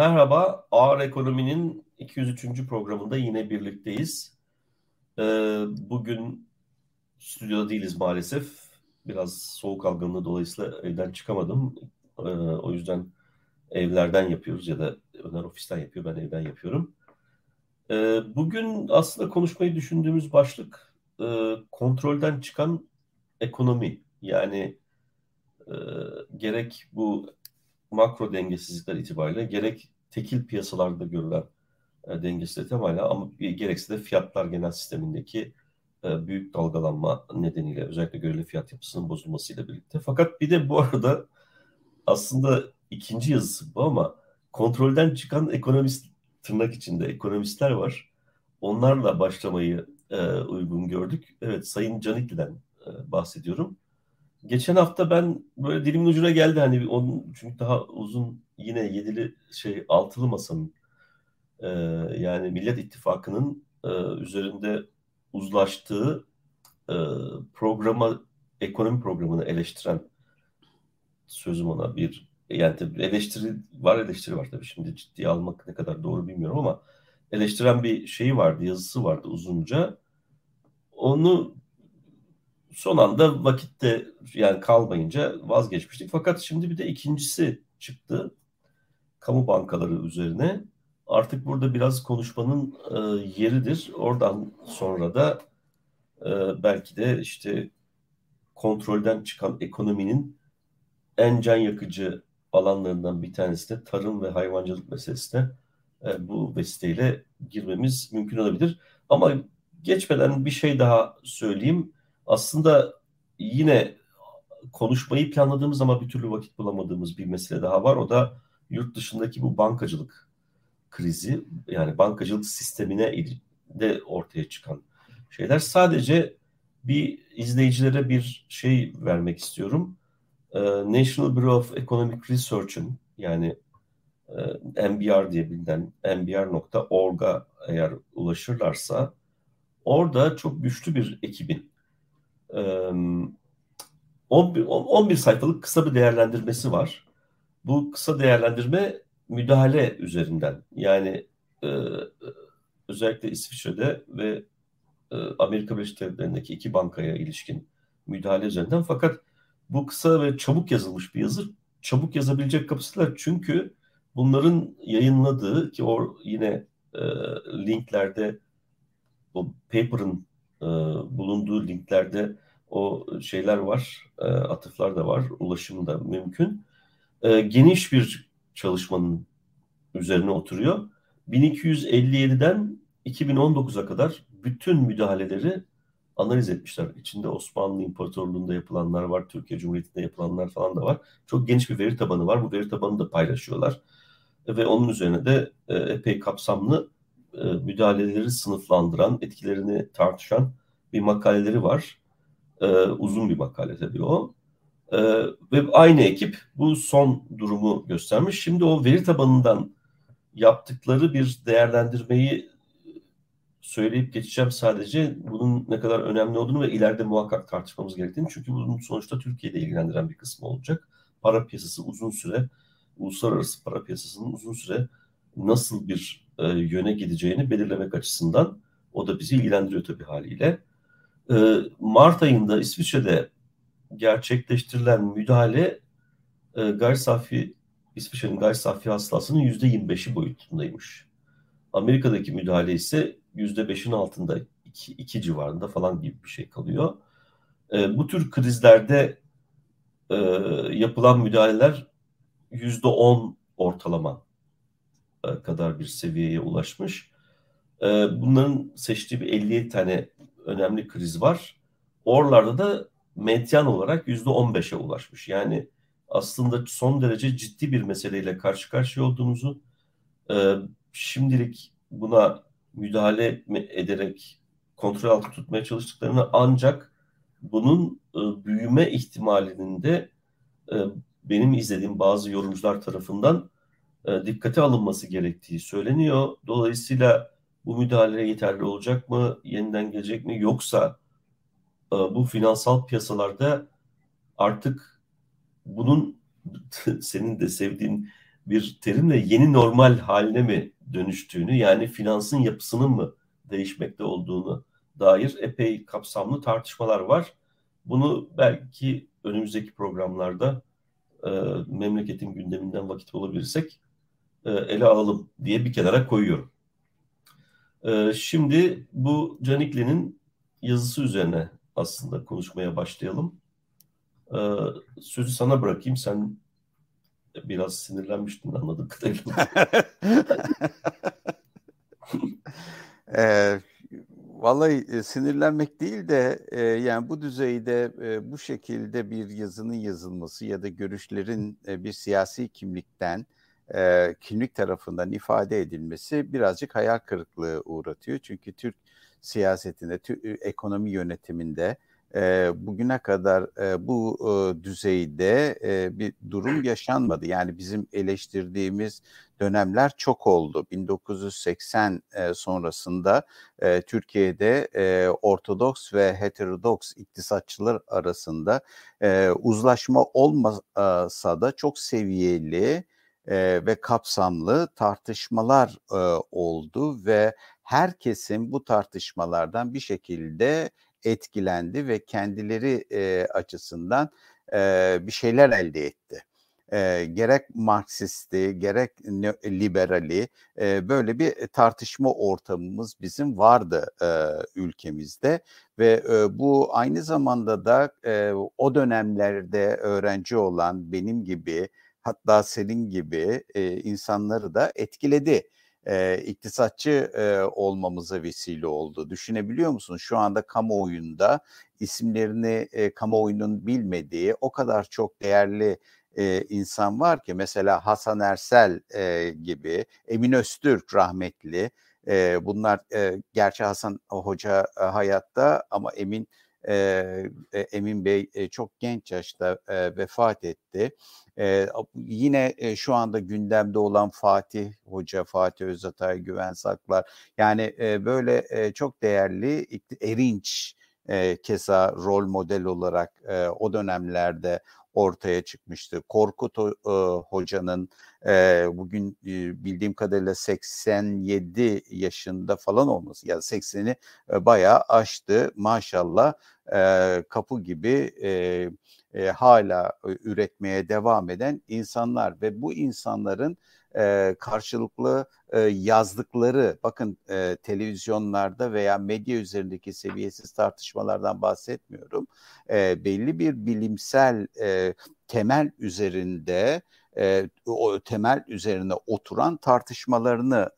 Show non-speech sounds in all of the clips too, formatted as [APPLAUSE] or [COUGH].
Merhaba, Ağır Ekonomi'nin 203. programında yine birlikteyiz. Ee, bugün stüdyoda değiliz maalesef. Biraz soğuk algınlığı dolayısıyla evden çıkamadım. Ee, o yüzden evlerden yapıyoruz ya da Öner ofisten yapıyor, ben evden yapıyorum. Ee, bugün aslında konuşmayı düşündüğümüz başlık e, kontrolden çıkan ekonomi. Yani e, gerek bu makro dengesizlikler itibariyle gerek tekil piyasalarda görülen e, dengesizlik itibariyle ama gerekse de fiyatlar genel sistemindeki e, büyük dalgalanma nedeniyle özellikle göreli fiyat yapısının bozulmasıyla birlikte. Fakat bir de bu arada aslında ikinci yazısı bu ama kontrolden çıkan ekonomist tırnak içinde ekonomistler var. Onlarla başlamayı e, uygun gördük. Evet Sayın Canikli'den e, bahsediyorum. Geçen hafta ben böyle dilimin ucuna geldi hani onun çünkü daha uzun yine yedili şey altılı masanın e, yani Millet İttifakı'nın e, üzerinde uzlaştığı e, programa ekonomi programını eleştiren sözüm ona bir yani tabii eleştiri var eleştiri var tabii şimdi ciddiye almak ne kadar doğru bilmiyorum ama eleştiren bir şeyi vardı yazısı vardı uzunca. Onu son anda vakitte yani kalmayınca vazgeçmiştik. Fakat şimdi bir de ikincisi çıktı. Kamu bankaları üzerine. Artık burada biraz konuşmanın e, yeridir. Oradan sonra da e, belki de işte kontrolden çıkan ekonominin en can yakıcı alanlarından bir tanesi de tarım ve hayvancılık meselesine e, bu vesileyle girmemiz mümkün olabilir. Ama geçmeden bir şey daha söyleyeyim aslında yine konuşmayı planladığımız ama bir türlü vakit bulamadığımız bir mesele daha var. O da yurt dışındaki bu bankacılık krizi yani bankacılık sistemine de ortaya çıkan şeyler. Sadece bir izleyicilere bir şey vermek istiyorum. Ee, National Bureau of Economic Research'ın yani e, NBR diye bilinen nbr.org'a eğer ulaşırlarsa orada çok güçlü bir ekibin 11, 11 sayfalık kısa bir değerlendirmesi var. Bu kısa değerlendirme müdahale üzerinden yani özellikle İsviçre'de ve Amerika Birleşik Devletleri'ndeki iki bankaya ilişkin müdahale üzerinden fakat bu kısa ve çabuk yazılmış bir yazı çabuk yazabilecek kapasiteler çünkü bunların yayınladığı ki o yine e, linklerde o paper'ın e, bulunduğu linklerde o şeyler var, e, atıflar da var, ulaşım da mümkün. E, geniş bir çalışmanın üzerine oturuyor. 1257'den 2019'a kadar bütün müdahaleleri analiz etmişler. İçinde Osmanlı İmparatorluğu'nda yapılanlar var, Türkiye Cumhuriyeti'nde yapılanlar falan da var. Çok geniş bir veri tabanı var. Bu veri tabanını da paylaşıyorlar. Ve onun üzerine de epey kapsamlı müdahaleleri sınıflandıran, etkilerini tartışan bir makaleleri var. E, uzun bir makale tabii o. E, ve aynı ekip bu son durumu göstermiş. Şimdi o veri tabanından yaptıkları bir değerlendirmeyi söyleyip geçeceğim sadece. Bunun ne kadar önemli olduğunu ve ileride muhakkak tartışmamız gerektiğini. Çünkü bunun sonuçta Türkiye'de ilgilendiren bir kısmı olacak. Para piyasası uzun süre, uluslararası para piyasasının uzun süre nasıl bir e, yöne gideceğini belirlemek açısından o da bizi ilgilendiriyor tabii haliyle. E, Mart ayında İsviçre'de gerçekleştirilen müdahale e, gayri safi İsviçre'nin gayri safi hasılasının yüzde 25'i boyutundaymış. Amerika'daki müdahale ise yüzde 5'in altında 2, 2 civarında falan gibi bir şey kalıyor. E, bu tür krizlerde e, yapılan müdahaleler yüzde 10 ortalama kadar bir seviyeye ulaşmış. E, bunların seçtiği bir 57 tane önemli kriz var. Oralarda da medyan olarak yüzde 15'e ulaşmış. Yani aslında son derece ciddi bir meseleyle karşı karşıya olduğumuzu e, şimdilik buna müdahale ederek kontrol altında tutmaya çalıştıklarını ancak bunun e, büyüme ihtimalinin de e, benim izlediğim bazı yorumcular tarafından e, dikkate alınması gerektiği söyleniyor. Dolayısıyla bu müdahale yeterli olacak mı? Yeniden gelecek mi? Yoksa e, bu finansal piyasalarda artık bunun [LAUGHS] senin de sevdiğin bir terimle yeni normal haline mi dönüştüğünü yani finansın yapısının mı değişmekte olduğunu dair epey kapsamlı tartışmalar var. Bunu belki önümüzdeki programlarda e, memleketin gündeminden vakit bulabilirsek e, ele alalım diye bir kenara koyuyorum. E, şimdi bu Canikli'nin yazısı üzerine aslında konuşmaya başlayalım. E, sözü sana bırakayım. Sen biraz sinirlenmiştin anladığım kadarıyla. ee, [LAUGHS] Vallahi e, sinirlenmek değil de e, yani bu düzeyde e, bu şekilde bir yazının yazılması ya da görüşlerin e, bir siyasi kimlikten e, kimlik tarafından ifade edilmesi birazcık hayal kırıklığı uğratıyor. Çünkü Türk siyasetinde, e, ekonomi yönetiminde e, bugüne kadar e, bu e, düzeyde e, bir durum yaşanmadı. Yani bizim eleştirdiğimiz dönemler çok oldu. 1980 e, sonrasında e, Türkiye'de e, Ortodoks ve heterodoks iktisatçılar arasında e, uzlaşma olmasa da çok seviyeli ve kapsamlı tartışmalar oldu ve herkesin bu tartışmalardan bir şekilde etkilendi ve kendileri açısından bir şeyler elde etti. E, gerek Marksisti, gerek liberali e, böyle bir tartışma ortamımız bizim vardı e, ülkemizde ve e, bu aynı zamanda da e, o dönemlerde öğrenci olan benim gibi hatta senin gibi e, insanları da etkiledi e, iktisatçı e, olmamıza vesile oldu. Düşünebiliyor musun? Şu anda kamuoyunda isimlerini e, kamuoyunun bilmediği o kadar çok değerli e, insan var ki mesela Hasan Ersel e, gibi, Emin Öztürk rahmetli. E, bunlar e, gerçi Hasan Hoca e, hayatta ama Emin e, Emin Bey e, çok genç yaşta e, vefat etti. Yine e, şu anda gündemde olan Fatih Hoca, Fatih Özatay, Güven Saklar yani e, böyle e, çok değerli Erinç e, keza rol model olarak e, o dönemlerde ortaya çıkmıştı. Korkut e, Hoca'nın e, bugün e, bildiğim kadarıyla 87 yaşında falan olması ya yani 80'i e, bayağı aştı maşallah kapı gibi hala üretmeye devam eden insanlar ve bu insanların e, karşılıklı e, yazdıkları bakın e, televizyonlarda veya medya üzerindeki seviyesiz tartışmalardan bahsetmiyorum. E, belli bir bilimsel e, temel üzerinde e, o temel üzerine oturan tartışmalarına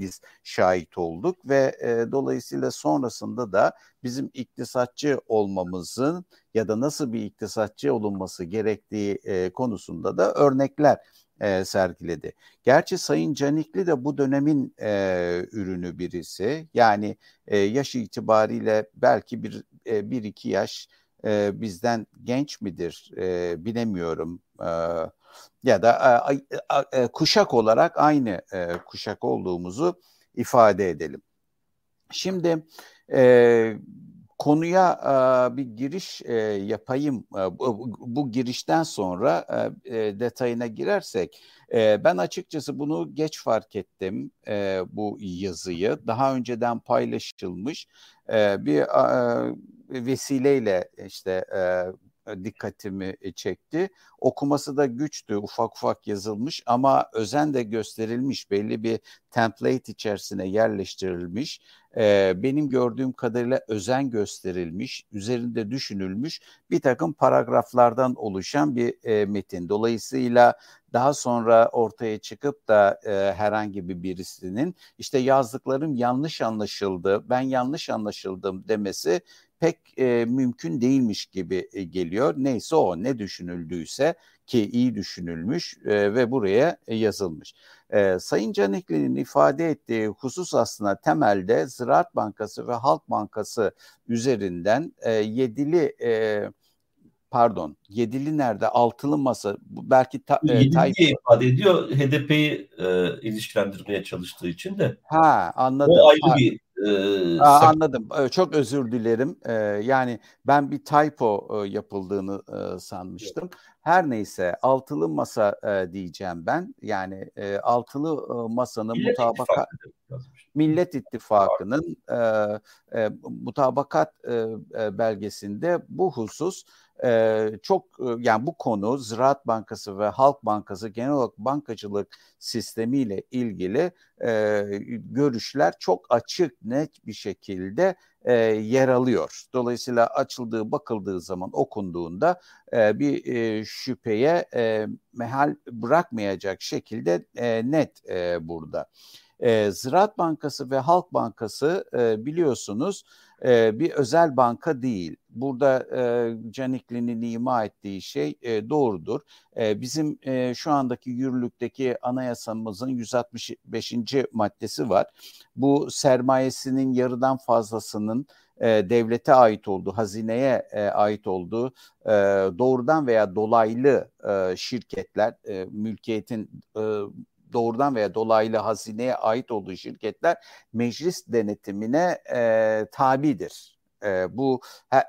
biz şahit olduk ve e, dolayısıyla sonrasında da bizim iktisatçı olmamızın ya da nasıl bir iktisatçı olunması gerektiği e, konusunda da örnekler e, sergiledi. Gerçi Sayın Canikli de bu dönemin e, ürünü birisi. Yani e, yaş itibariyle belki bir, e, bir iki yaş e, bizden genç midir e, bilemiyorum. E, ya da e, e, kuşak olarak aynı e, kuşak olduğumuzu ifade edelim. Şimdi konuya bir giriş yapayım. Bu, girişten sonra detayına girersek, ben açıkçası bunu geç fark ettim bu yazıyı. Daha önceden paylaşılmış bir vesileyle işte dikkatimi çekti. Okuması da güçtü, ufak ufak yazılmış ama özen de gösterilmiş, belli bir template içerisine yerleştirilmiş. Ee, benim gördüğüm kadarıyla özen gösterilmiş, üzerinde düşünülmüş bir takım paragraflardan oluşan bir e, metin. Dolayısıyla daha sonra ortaya çıkıp da e, herhangi bir birisinin işte yazdıklarım yanlış anlaşıldı, ben yanlış anlaşıldım demesi pek e, mümkün değilmiş gibi e, geliyor. Neyse o ne düşünüldüyse ki iyi düşünülmüş e, ve buraya e, yazılmış. E, Sayın Canikli'nin ifade ettiği husus aslında temelde Ziraat Bankası ve Halk Bankası üzerinden e, yedili e, pardon yedili nerede? Altılı masa belki ta, e, yedili ifade ediyor. HDP'yi e, ilişkilendirmeye çalıştığı için de. Ha anladım. O ayrı bir Ee, Aa, anladım. Çok özür dilerim. Ee, yani ben bir typo e, yapıldığını e, sanmıştım. Her neyse altılı masa e, diyeceğim ben. Yani e, altılı e, masanın Millet mutabakat Millet İttifakı'nın e, e, mutabakat e, e, belgesinde bu husus e, çok yani bu konu Ziraat Bankası ve Halk Bankası genel olarak bankacılık sistemiyle ilgili e, görüşler çok açık net bir şekilde e, yer alıyor. Dolayısıyla açıldığı bakıldığı zaman okunduğunda e, bir e, şüpheye e, mehal bırakmayacak şekilde e, net e, burada. E, Ziraat Bankası ve Halk Bankası e, biliyorsunuz e, bir özel banka değil. Burada e, Canikli'nin ima ettiği şey e, doğrudur. E, bizim e, şu andaki yürürlükteki anayasamızın 165. maddesi var. Bu sermayesinin yarıdan fazlasının e, devlete ait olduğu, hazineye e, ait olduğu e, doğrudan veya dolaylı e, şirketler, e, mülkiyetin e, doğrudan veya dolaylı hazineye ait olduğu şirketler meclis denetimine e, tabidir. E, bu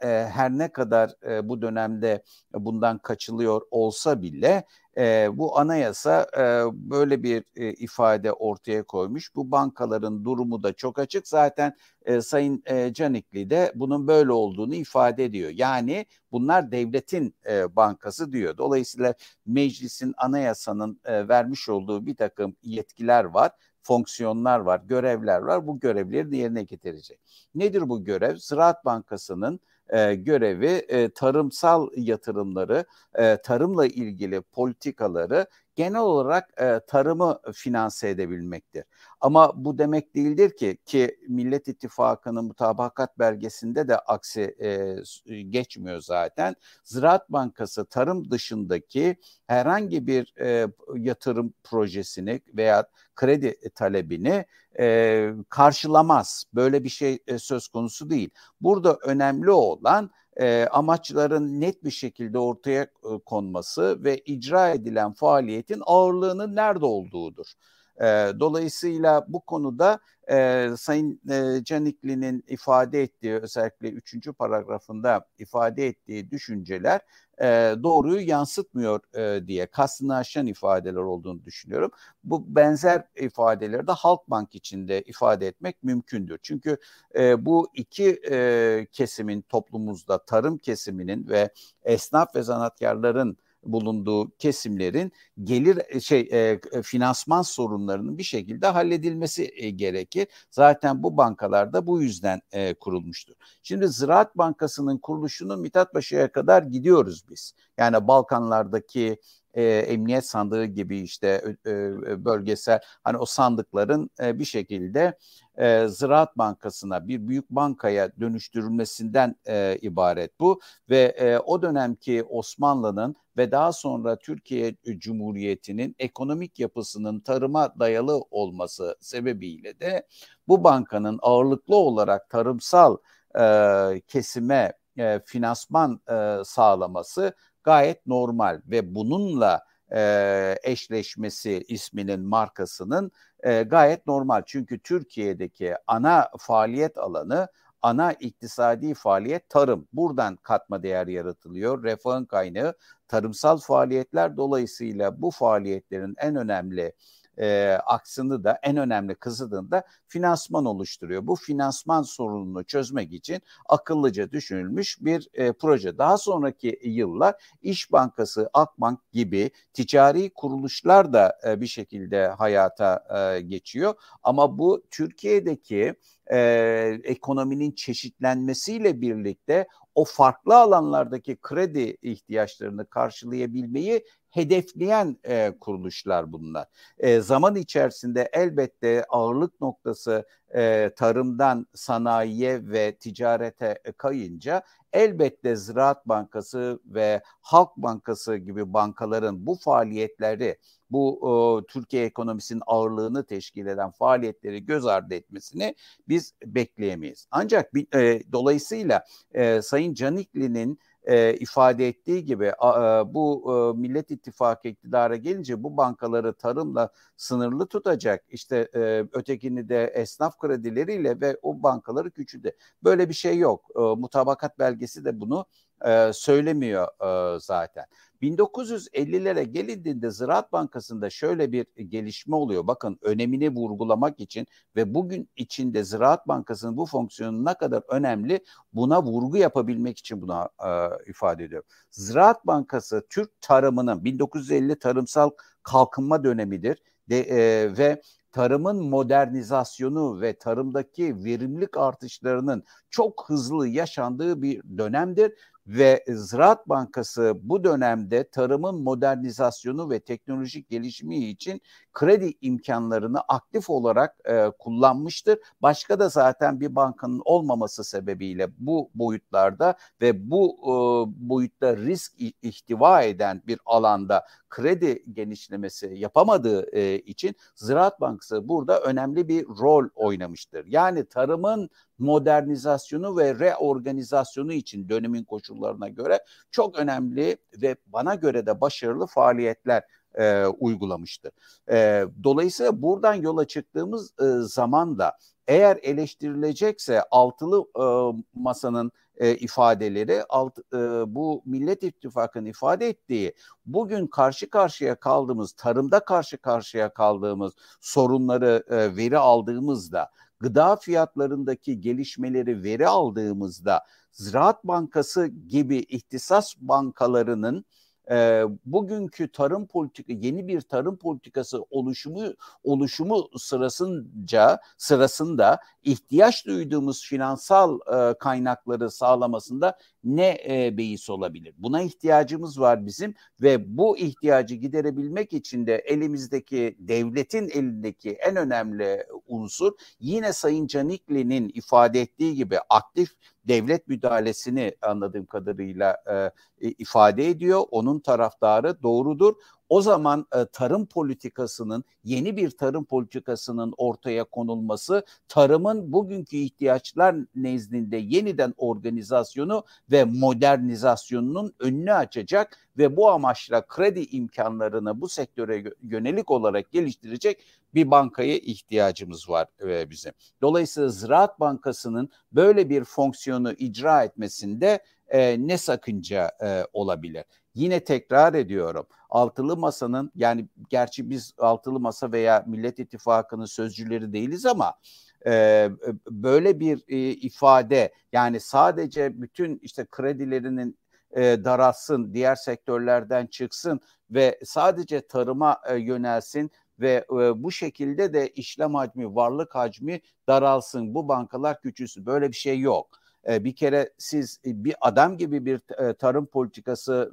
e, her ne kadar e, bu dönemde bundan kaçılıyor olsa bile e, bu anayasa e, böyle bir e, ifade ortaya koymuş. Bu bankaların durumu da çok açık. Zaten e, Sayın e, Canikli de bunun böyle olduğunu ifade ediyor. Yani bunlar devletin e, bankası diyor. Dolayısıyla meclisin anayasanın e, vermiş olduğu bir takım yetkiler var fonksiyonlar var, görevler var. Bu görevleri yerine getirecek. Nedir bu görev? Ziraat Bankası'nın e, görevi e, tarımsal yatırımları, e, tarımla ilgili politikaları genel olarak e, tarımı finanse edebilmektir. Ama bu demek değildir ki ki Millet İttifakı'nın mutabakat belgesinde de aksi e, geçmiyor zaten. Ziraat Bankası tarım dışındaki herhangi bir e, yatırım projesini veya kredi talebini e, karşılamaz. Böyle bir şey e, söz konusu değil. Burada önemli olan e, amaçların net bir şekilde ortaya e, konması ve icra edilen faaliyetin ağırlığının nerede olduğudur. E, dolayısıyla bu konuda e, Sayın e, Canikli'nin ifade ettiği özellikle üçüncü paragrafında ifade ettiği düşünceler e, doğruyu yansıtmıyor e, diye kastını aşan ifadeler olduğunu düşünüyorum. Bu benzer ifadeleri de Halkbank içinde ifade etmek mümkündür. Çünkü e, bu iki e, kesimin toplumumuzda tarım kesiminin ve esnaf ve sanatkarların bulunduğu kesimlerin gelir e, şey e, e, finansman sorunlarının bir şekilde halledilmesi e, gerekir. Zaten bu bankalar da bu yüzden e, kurulmuştur. Şimdi Ziraat Bankası'nın kuruluşunun Mithatpaşa'ya kadar gidiyoruz biz. Yani Balkanlardaki e, emniyet sandığı gibi işte e, bölgesel hani o sandıkların e, bir şekilde e, Ziraat Bankası'na bir büyük bankaya dönüştürülmesinden e, ibaret bu. Ve e, o dönemki Osmanlı'nın ve daha sonra Türkiye Cumhuriyeti'nin ekonomik yapısının tarıma dayalı olması sebebiyle de bu bankanın ağırlıklı olarak tarımsal e, kesime e, finansman e, sağlaması gayet normal ve bununla e, eşleşmesi isminin markasının e, gayet normal. Çünkü Türkiye'deki ana faaliyet alanı ana iktisadi faaliyet tarım. Buradan katma değer yaratılıyor. Refahın kaynağı tarımsal faaliyetler dolayısıyla bu faaliyetlerin en önemli e, aksını da en önemli kısıtını da finansman oluşturuyor. Bu finansman sorununu çözmek için akıllıca düşünülmüş bir e, proje. Daha sonraki yıllar İş Bankası, Akbank gibi ticari kuruluşlar da e, bir şekilde hayata e, geçiyor. Ama bu Türkiye'deki e, ekonominin çeşitlenmesiyle birlikte o farklı alanlardaki kredi ihtiyaçlarını karşılayabilmeyi hedefleyen e, kuruluşlar bunlar. E, zaman içerisinde elbette ağırlık noktası e, tarımdan sanayiye ve ticarete kayınca elbette Ziraat Bankası ve Halk Bankası gibi bankaların bu faaliyetleri bu e, Türkiye ekonomisinin ağırlığını teşkil eden faaliyetleri göz ardı etmesini biz bekleyemeyiz. Ancak e, dolayısıyla e, Sayın Canikli'nin e, ifade ettiği gibi a, e, bu e, Millet İttifakı iktidara gelince bu bankaları tarımla sınırlı tutacak. İşte e, ötekini de esnaf kredileriyle ve o bankaları küçülde. Böyle bir şey yok. E, mutabakat belgesi de bunu e, söylemiyor e, zaten. 1950'lere gelindiğinde Ziraat Bankası'nda şöyle bir gelişme oluyor. Bakın önemini vurgulamak için ve bugün içinde Ziraat Bankası'nın bu fonksiyonu ne kadar önemli buna vurgu yapabilmek için buna e, ifade ediyorum. Ziraat Bankası Türk tarımının 1950 tarımsal kalkınma dönemidir de, e, ve tarımın modernizasyonu ve tarımdaki verimlilik artışlarının çok hızlı yaşandığı bir dönemdir ve Ziraat Bankası bu dönemde tarımın modernizasyonu ve teknolojik gelişimi için kredi imkanlarını aktif olarak e, kullanmıştır. Başka da zaten bir bankanın olmaması sebebiyle bu boyutlarda ve bu e, boyutta risk ihtiva eden bir alanda kredi genişlemesi yapamadığı e, için Ziraat Bankası burada önemli bir rol oynamıştır. Yani tarımın modernizasyonu ve reorganizasyonu için dönemin koşullarına göre çok önemli ve bana göre de başarılı faaliyetler e, uygulamıştır. E, dolayısıyla buradan yola çıktığımız e, zaman da eğer eleştirilecekse altılı e, masanın e, ifadeleri alt, e, bu Millet İttifakı'nın ifade ettiği bugün karşı karşıya kaldığımız tarımda karşı karşıya kaldığımız sorunları e, veri aldığımızda gıda fiyatlarındaki gelişmeleri veri aldığımızda Ziraat Bankası gibi ihtisas bankalarının e, bugünkü tarım politika yeni bir tarım politikası oluşumu oluşumu sırasınca sırasında ihtiyaç duyduğumuz finansal e, kaynakları sağlamasında ne e, beis olabilir? Buna ihtiyacımız var bizim ve bu ihtiyacı giderebilmek için de elimizdeki devletin elindeki en önemli unsur yine Sayın Canikli'nin ifade ettiği gibi aktif devlet müdahalesini anladığım kadarıyla e, ifade ediyor. Onun taraftarı doğrudur. O zaman e, tarım politikasının yeni bir tarım politikasının ortaya konulması tarımın bugünkü ihtiyaçlar nezdinde yeniden organizasyonu ve modernizasyonunun önünü açacak ve bu amaçla kredi imkanlarını bu sektöre yönelik olarak geliştirecek bir bankaya ihtiyacımız var e, bizim. Dolayısıyla Ziraat Bankası'nın böyle bir fonksiyonu icra etmesinde e, ne sakınca olabilir? Yine tekrar ediyorum. Altılı Masa'nın yani gerçi biz Altılı Masa veya Millet İttifakı'nın sözcüleri değiliz ama e, böyle bir e, ifade yani sadece bütün işte kredilerinin e, daralsın, diğer sektörlerden çıksın ve sadece tarıma e, yönelsin ve e, bu şekilde de işlem hacmi, varlık hacmi daralsın, bu bankalar küçülsün. Böyle bir şey yok. E, bir kere siz e, bir adam gibi bir e, tarım politikası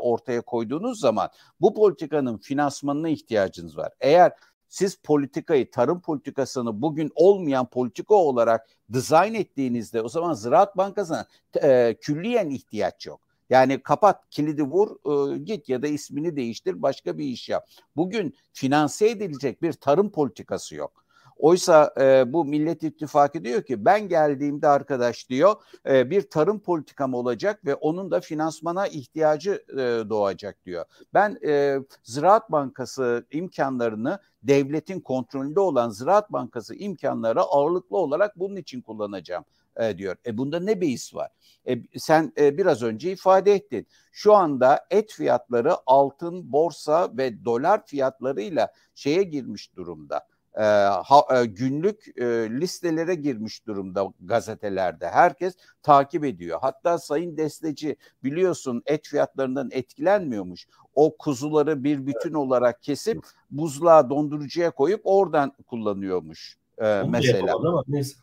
ortaya koyduğunuz zaman bu politikanın finansmanına ihtiyacınız var. Eğer siz politikayı, tarım politikasını bugün olmayan politika olarak dizayn ettiğinizde o zaman Ziraat Bankası'na e, külliyen ihtiyaç yok. Yani kapat, kilidi vur, e, git ya da ismini değiştir, başka bir iş yap. Bugün finanse edilecek bir tarım politikası yok. Oysa e, bu Millet İttifakı diyor ki ben geldiğimde arkadaş diyor e, bir tarım politikam olacak ve onun da finansmana ihtiyacı e, doğacak diyor. Ben e, Ziraat Bankası imkanlarını devletin kontrolünde olan Ziraat Bankası imkanları ağırlıklı olarak bunun için kullanacağım e, diyor. E bunda ne beis var? E, sen e, biraz önce ifade ettin. Şu anda et fiyatları altın, borsa ve dolar fiyatlarıyla şeye girmiş durumda e, ha, e, günlük e, listelere girmiş durumda gazetelerde. Herkes takip ediyor. Hatta Sayın Desteci biliyorsun et fiyatlarından etkilenmiyormuş. O kuzuları bir bütün olarak kesip buzluğa dondurucuya koyup oradan kullanıyormuş e, mesela. Neyse.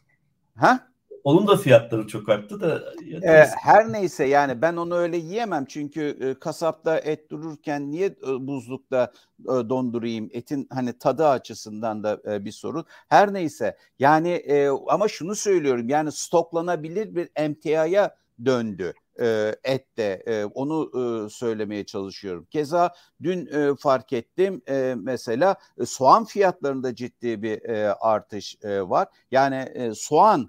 Ha? Onun da fiyatları çok arttı da. E, her neyse yani ben onu öyle yiyemem çünkü e, kasapta et dururken niye e, buzlukta e, dondurayım? Etin hani tadı açısından da e, bir sorun. Her neyse yani e, ama şunu söylüyorum yani stoklanabilir bir emtiaya döndü e, ette. E, onu e, söylemeye çalışıyorum. Keza dün e, fark ettim e, mesela e, soğan fiyatlarında ciddi bir e, artış e, var. Yani e, soğan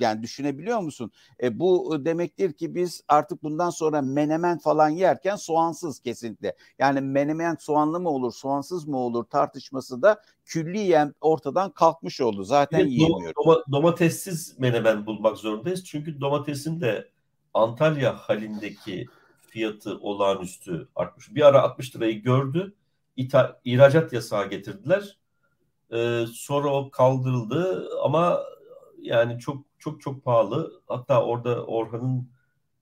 yani düşünebiliyor musun? E, bu demektir ki biz artık bundan sonra menemen falan yerken soğansız kesinlikle. Yani menemen soğanlı mı olur, soğansız mı olur tartışması da külliyen ortadan kalkmış oldu. Zaten yiyemiyoruz. Doma, domatessiz menemen bulmak zorundayız. Çünkü domatesin de Antalya halindeki fiyatı olağanüstü artmış. Bir ara 60 lirayı gördü. İta, ihracat yasağı getirdiler. Ee, sonra o kaldırıldı ama yani çok çok çok pahalı. Hatta orada Orhan'ın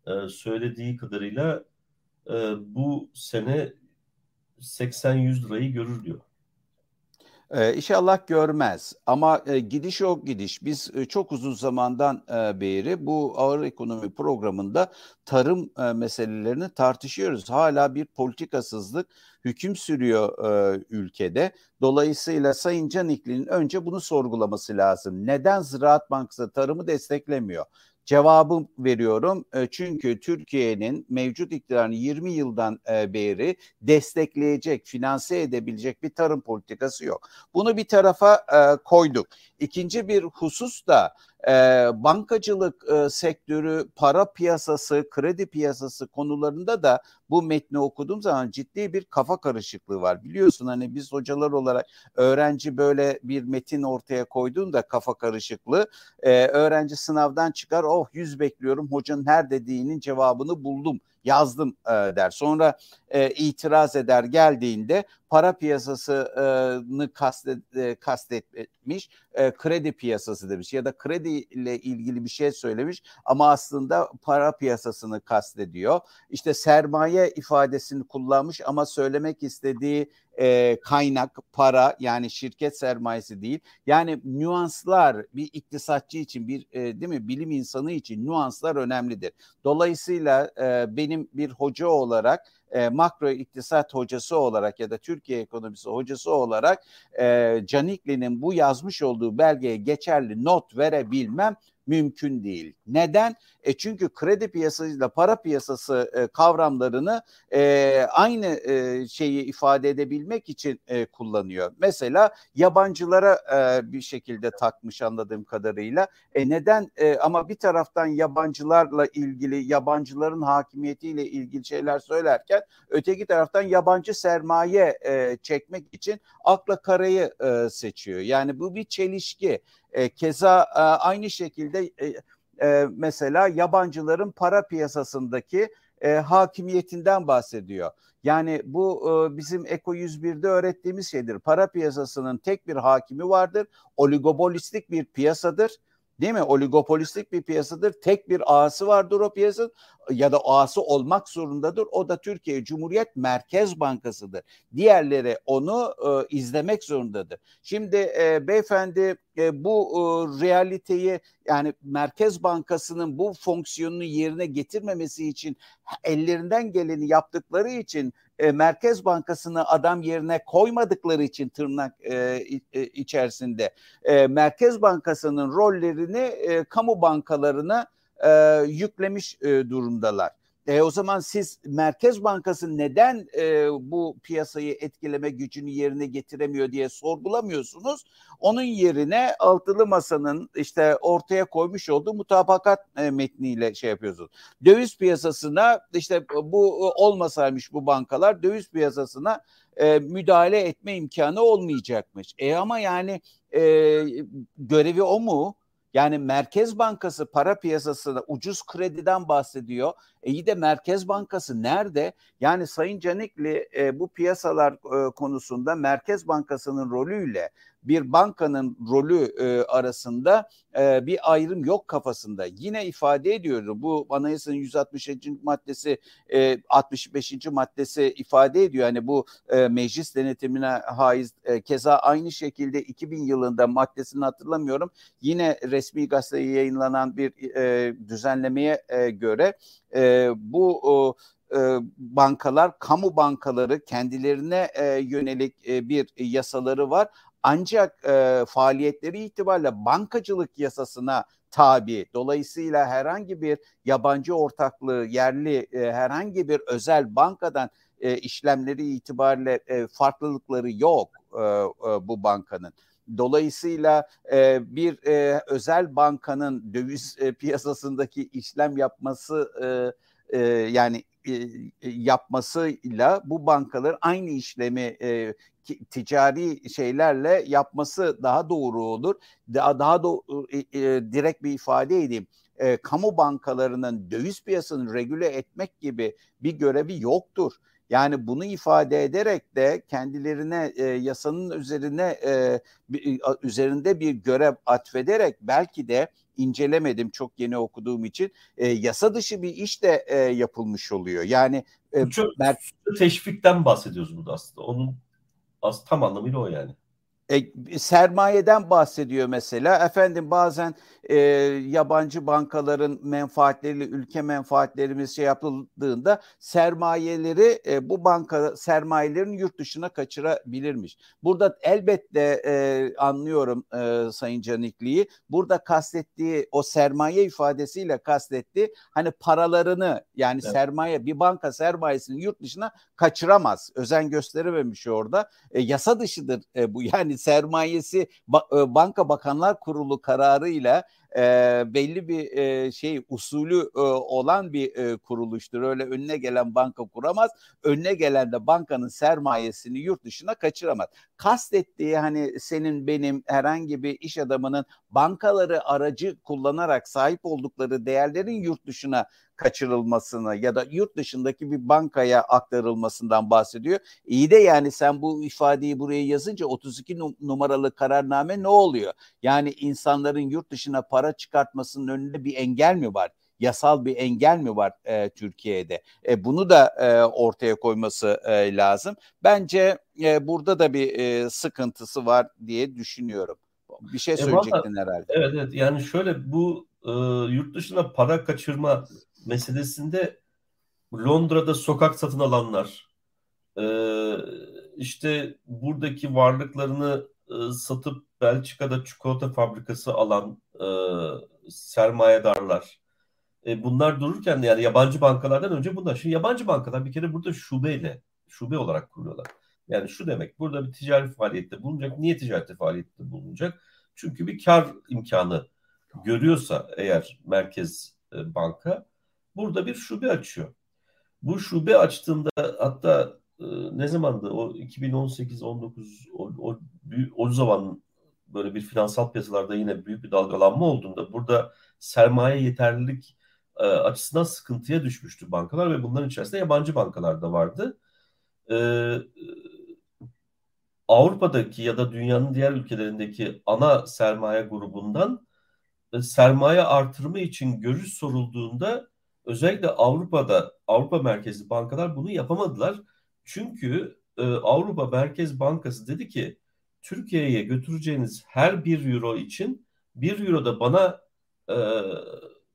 e, söylediği kadarıyla e, bu sene 80-100 lirayı görür diyor. Ee, inşallah görmez ama e, gidiş o gidiş. Biz e, çok uzun zamandan e, beri bu ağır ekonomi programında tarım e, meselelerini tartışıyoruz. Hala bir politikasızlık hüküm sürüyor e, ülkede. Dolayısıyla Sayın Canikli'nin önce bunu sorgulaması lazım. Neden Ziraat Bankası tarımı desteklemiyor? Cevabı veriyorum e, çünkü Türkiye'nin mevcut iktidarını 20 yıldan e, beri destekleyecek, finanse edebilecek bir tarım politikası yok. Bunu bir tarafa e, koyduk. İkinci bir husus da e, bankacılık e, sektörü, para piyasası, kredi piyasası konularında da bu metni okuduğum zaman ciddi bir kafa karışıklığı var. Biliyorsun hani biz hocalar olarak öğrenci böyle bir metin ortaya koyduğunda kafa karışıklığı e, öğrenci sınavdan çıkar oh yüz bekliyorum hocanın her dediğinin cevabını buldum yazdım e, der. Sonra e, itiraz eder geldiğinde para piyasasını kastet, e, kastetmiş, e, kredi piyasası demiş ya da kredi ile ilgili bir şey söylemiş ama aslında para piyasasını kastediyor. İşte sermaye ifadesini kullanmış ama söylemek istediği e, kaynak, para yani şirket sermayesi değil. Yani nüanslar bir iktisatçı için bir değil mi bilim insanı için nüanslar önemlidir. Dolayısıyla benim bir hoca olarak e, makro iktisat hocası olarak ya da Türkiye ekonomisi hocası olarak e, Canikli'nin bu yazmış olduğu belgeye geçerli not verebilmem mümkün değil. Neden? E çünkü kredi piyasasıyla para piyasası e, kavramlarını e, aynı e, şeyi ifade edebilmek için e, kullanıyor. Mesela yabancılara e, bir şekilde takmış anladığım kadarıyla. E neden? E, ama bir taraftan yabancılarla ilgili, yabancıların hakimiyetiyle ilgili şeyler söylerken öteki taraftan yabancı sermaye e, çekmek için akla karayı e, seçiyor. Yani bu bir çelişki. E, keza e, aynı şekilde e, e, mesela yabancıların para piyasasındaki e, hakimiyetinden bahsediyor. Yani bu e, bizim Eko 101'de öğrettiğimiz şeydir. Para piyasasının tek bir hakimi vardır. Oligopolistik bir piyasadır Değil mi? Oligopolistik bir piyasadır. Tek bir ağası vardır o piyasanın ya da ağası olmak zorundadır. O da Türkiye Cumhuriyet Merkez Bankası'dır. Diğerleri onu e, izlemek zorundadır. Şimdi e, beyefendi e, bu e, realiteyi yani Merkez Bankası'nın bu fonksiyonunu yerine getirmemesi için ellerinden geleni yaptıkları için e, Merkez Bankası'nı adam yerine koymadıkları için tırnak e, e, içerisinde e, Merkez Bankası'nın rollerini e, kamu bankalarına e, yüklemiş e, durumdalar. E, o zaman siz Merkez Bankası neden e, bu piyasayı etkileme gücünü yerine getiremiyor diye sorgulamıyorsunuz. Onun yerine altılı masanın işte ortaya koymuş olduğu mutabakat e, metniyle şey yapıyorsunuz. Döviz piyasasına işte bu olmasaymış bu bankalar döviz piyasasına e, müdahale etme imkanı olmayacakmış. E ama yani e, görevi o mu? Yani Merkez Bankası para piyasasında ucuz krediden bahsediyor. E de Merkez Bankası nerede? Yani Sayın Canikli e, bu piyasalar e, konusunda Merkez Bankası'nın rolüyle bir bankanın rolü e, arasında e, bir ayrım yok kafasında. Yine ifade ediyorum bu anayasanın 160. maddesi e, 65. maddesi ifade ediyor. Hani bu e, meclis denetimine haiz e, keza aynı şekilde 2000 yılında maddesini hatırlamıyorum. Yine resmi gazeteye yayınlanan bir e, düzenlemeye e, göre e, bu e, bankalar, kamu bankaları kendilerine e, yönelik e, bir yasaları var ancak e, faaliyetleri itibariyle bankacılık yasasına tabi. Dolayısıyla herhangi bir yabancı ortaklığı, yerli e, herhangi bir özel bankadan e, işlemleri itibariyle e, farklılıkları yok e, e, bu bankanın. Dolayısıyla e, bir e, özel bankanın döviz e, piyasasındaki işlem yapması e, e, yani e, yapmasıyla bu bankaların aynı işlemi e, ticari şeylerle yapması daha doğru olur. Daha daha do, e, e, direkt bir ifade edeyim. E, kamu bankalarının döviz piyasasını regüle etmek gibi bir görevi yoktur. Yani bunu ifade ederek de kendilerine e, yasanın üzerine e, üzerinde bir görev atfederek belki de incelemedim çok yeni okuduğum için e, yasa dışı bir iş de e, yapılmış oluyor. Yani e, çok teşvikten bahsediyoruz burada aslında. Onun az tam anlamıyla o yani. E, sermayeden bahsediyor mesela. Efendim bazen e, yabancı bankaların menfaatleriyle ülke menfaatlerimiz şey yapıldığında sermayeleri e, bu banka sermayelerin yurt dışına kaçırabilirmiş. Burada elbette e, anlıyorum e, Sayın Canikli'yi. Burada kastettiği o sermaye ifadesiyle kastettiği hani paralarını yani evet. sermaye bir banka sermayesini yurt dışına kaçıramaz. Özen gösterememiş orada. E, yasa dışıdır e, bu [LAUGHS] yani sermayesi ba- banka bakanlar kurulu kararıyla e, belli bir e, şey usulü e, olan bir e, kuruluştur. Öyle önüne gelen banka kuramaz. Önüne gelen de bankanın sermayesini yurt dışına kaçıramaz. Kastettiği hani senin benim herhangi bir iş adamının bankaları aracı kullanarak sahip oldukları değerlerin yurt dışına kaçırılmasını ya da yurt dışındaki bir bankaya aktarılmasından bahsediyor. İyi de yani sen bu ifadeyi buraya yazınca 32 numaralı kararname ne oluyor? Yani insanların yurt dışına para çıkartmasının önünde bir engel mi var? Yasal bir engel mi var e, Türkiye'de? E, bunu da e, ortaya koyması e, lazım. Bence e, burada da bir e, sıkıntısı var diye düşünüyorum. Bir şey söyleyecektin e, herhalde. Evet evet yani şöyle bu e, yurt dışına para kaçırma meselesinde Londra'da sokak satın alanlar, e, işte buradaki varlıklarını e, satıp Belçika'da çikolata fabrikası alan e, sermayedarlar. Bunlar dururken yani yabancı bankalardan önce bunlar. Şimdi yabancı bankalar bir kere burada şubeyle, şube olarak kuruyorlar. Yani şu demek burada bir ticari faaliyette bulunacak. Niye ticarette faaliyette bulunacak? Çünkü bir kar imkanı görüyorsa eğer merkez banka burada bir şube açıyor. Bu şube açtığında hatta e, ne zamandı o 2018 19 o, o, o zaman böyle bir finansal piyasalarda yine büyük bir dalgalanma olduğunda burada sermaye yeterlilik e, açısından sıkıntıya düşmüştü bankalar ve bunların içerisinde yabancı bankalar da vardı. E, Avrupa'daki ya da dünyanın diğer ülkelerindeki ana sermaye grubundan e, sermaye artırımı için görüş sorulduğunda özellikle Avrupa'da Avrupa merkezli bankalar bunu yapamadılar. Çünkü e, Avrupa Merkez Bankası dedi ki Türkiye'ye götüreceğiniz her bir euro için bir euro da bana e,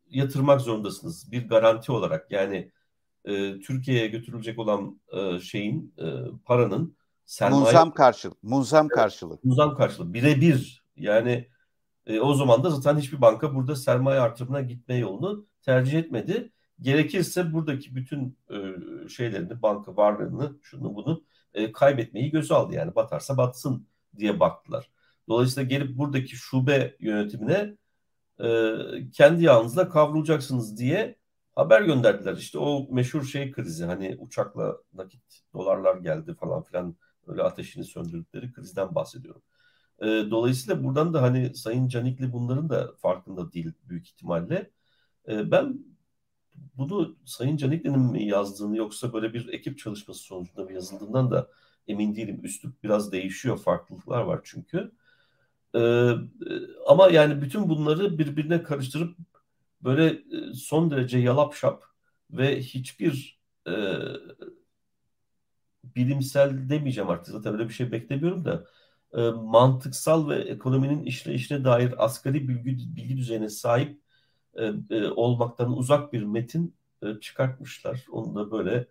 yatırmak zorundasınız bir garanti olarak. Yani e, Türkiye'ye götürülecek olan e, şeyin e, paranın sermaye... Munzam karşılık. Munzam karşılık. Munzam karşılık. Birebir yani e, o zaman da zaten hiçbir banka burada sermaye artırımına gitme yolunu tercih etmedi. Gerekirse buradaki bütün e, şeylerini, banka varlığını, şunu bunu e, kaybetmeyi göze aldı. Yani batarsa batsın diye baktılar. Dolayısıyla gelip buradaki şube yönetimine e, kendi yağınızla kavrulacaksınız diye haber gönderdiler. İşte o meşhur şey krizi hani uçakla nakit dolarlar geldi falan filan öyle ateşini söndürdükleri krizden bahsediyorum. E, dolayısıyla buradan da hani Sayın Canikli bunların da farkında değil büyük ihtimalle. E, ben bunu Sayın Canikli'nin mi yazdığını yoksa böyle bir ekip çalışması sonucunda mı yazıldığından da emin değilim. Üslup biraz değişiyor. Farklılıklar var çünkü. Ee, ama yani bütün bunları birbirine karıştırıp böyle e, son derece yalap şap ve hiçbir e, bilimsel demeyeceğim artık zaten öyle bir şey beklemiyorum da e, mantıksal ve ekonominin işleyişine dair asgari bilgi, bilgi düzeyine sahip e, e, olmaktan uzak bir metin e, çıkartmışlar. Onu da böyle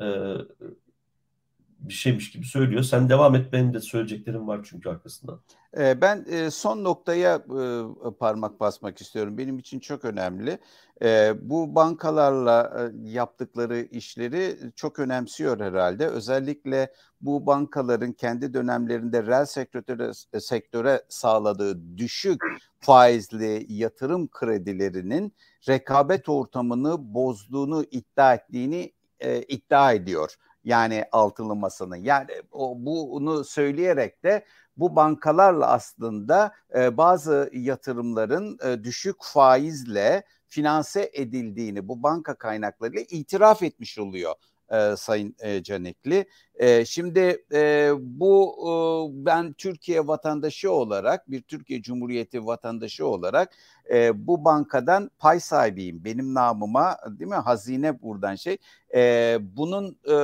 e, bir şeymiş gibi söylüyor. Sen devam et benim de söyleyeceklerim var çünkü arkasından. Ee, ben e, son noktaya e, parmak basmak istiyorum. Benim için çok önemli. Ee, bu bankalarla e, yaptıkları işleri çok önemsiyor herhalde. Özellikle bu bankaların kendi dönemlerinde reel sektöre, sektöre sağladığı düşük faizli yatırım kredilerinin rekabet ortamını bozduğunu iddia ettiğini iddia ediyor yani altılı masanın. Yani o bunu söyleyerek de bu bankalarla aslında e, bazı yatırımların e, düşük faizle finanse edildiğini bu banka kaynaklarıyla itiraf etmiş oluyor e, Sayın e, Canekli. E, şimdi e, bu e, ben Türkiye vatandaşı olarak bir Türkiye Cumhuriyeti vatandaşı olarak e, bu bankadan pay sahibiyim. Benim namıma değil mi hazine buradan şey. E, bunun e,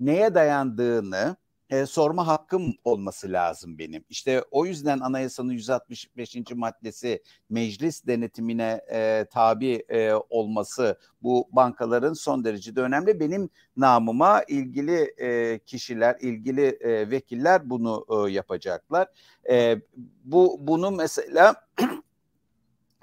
neye dayandığını e, sorma hakkım olması lazım benim. İşte o yüzden anayasanın 165. maddesi meclis denetimine e, tabi e, olması bu bankaların son derece de önemli. Benim namıma ilgili e, kişiler, ilgili e, vekiller bunu e, yapacaklar. E, bu bunu mesela [CLEARS THROAT]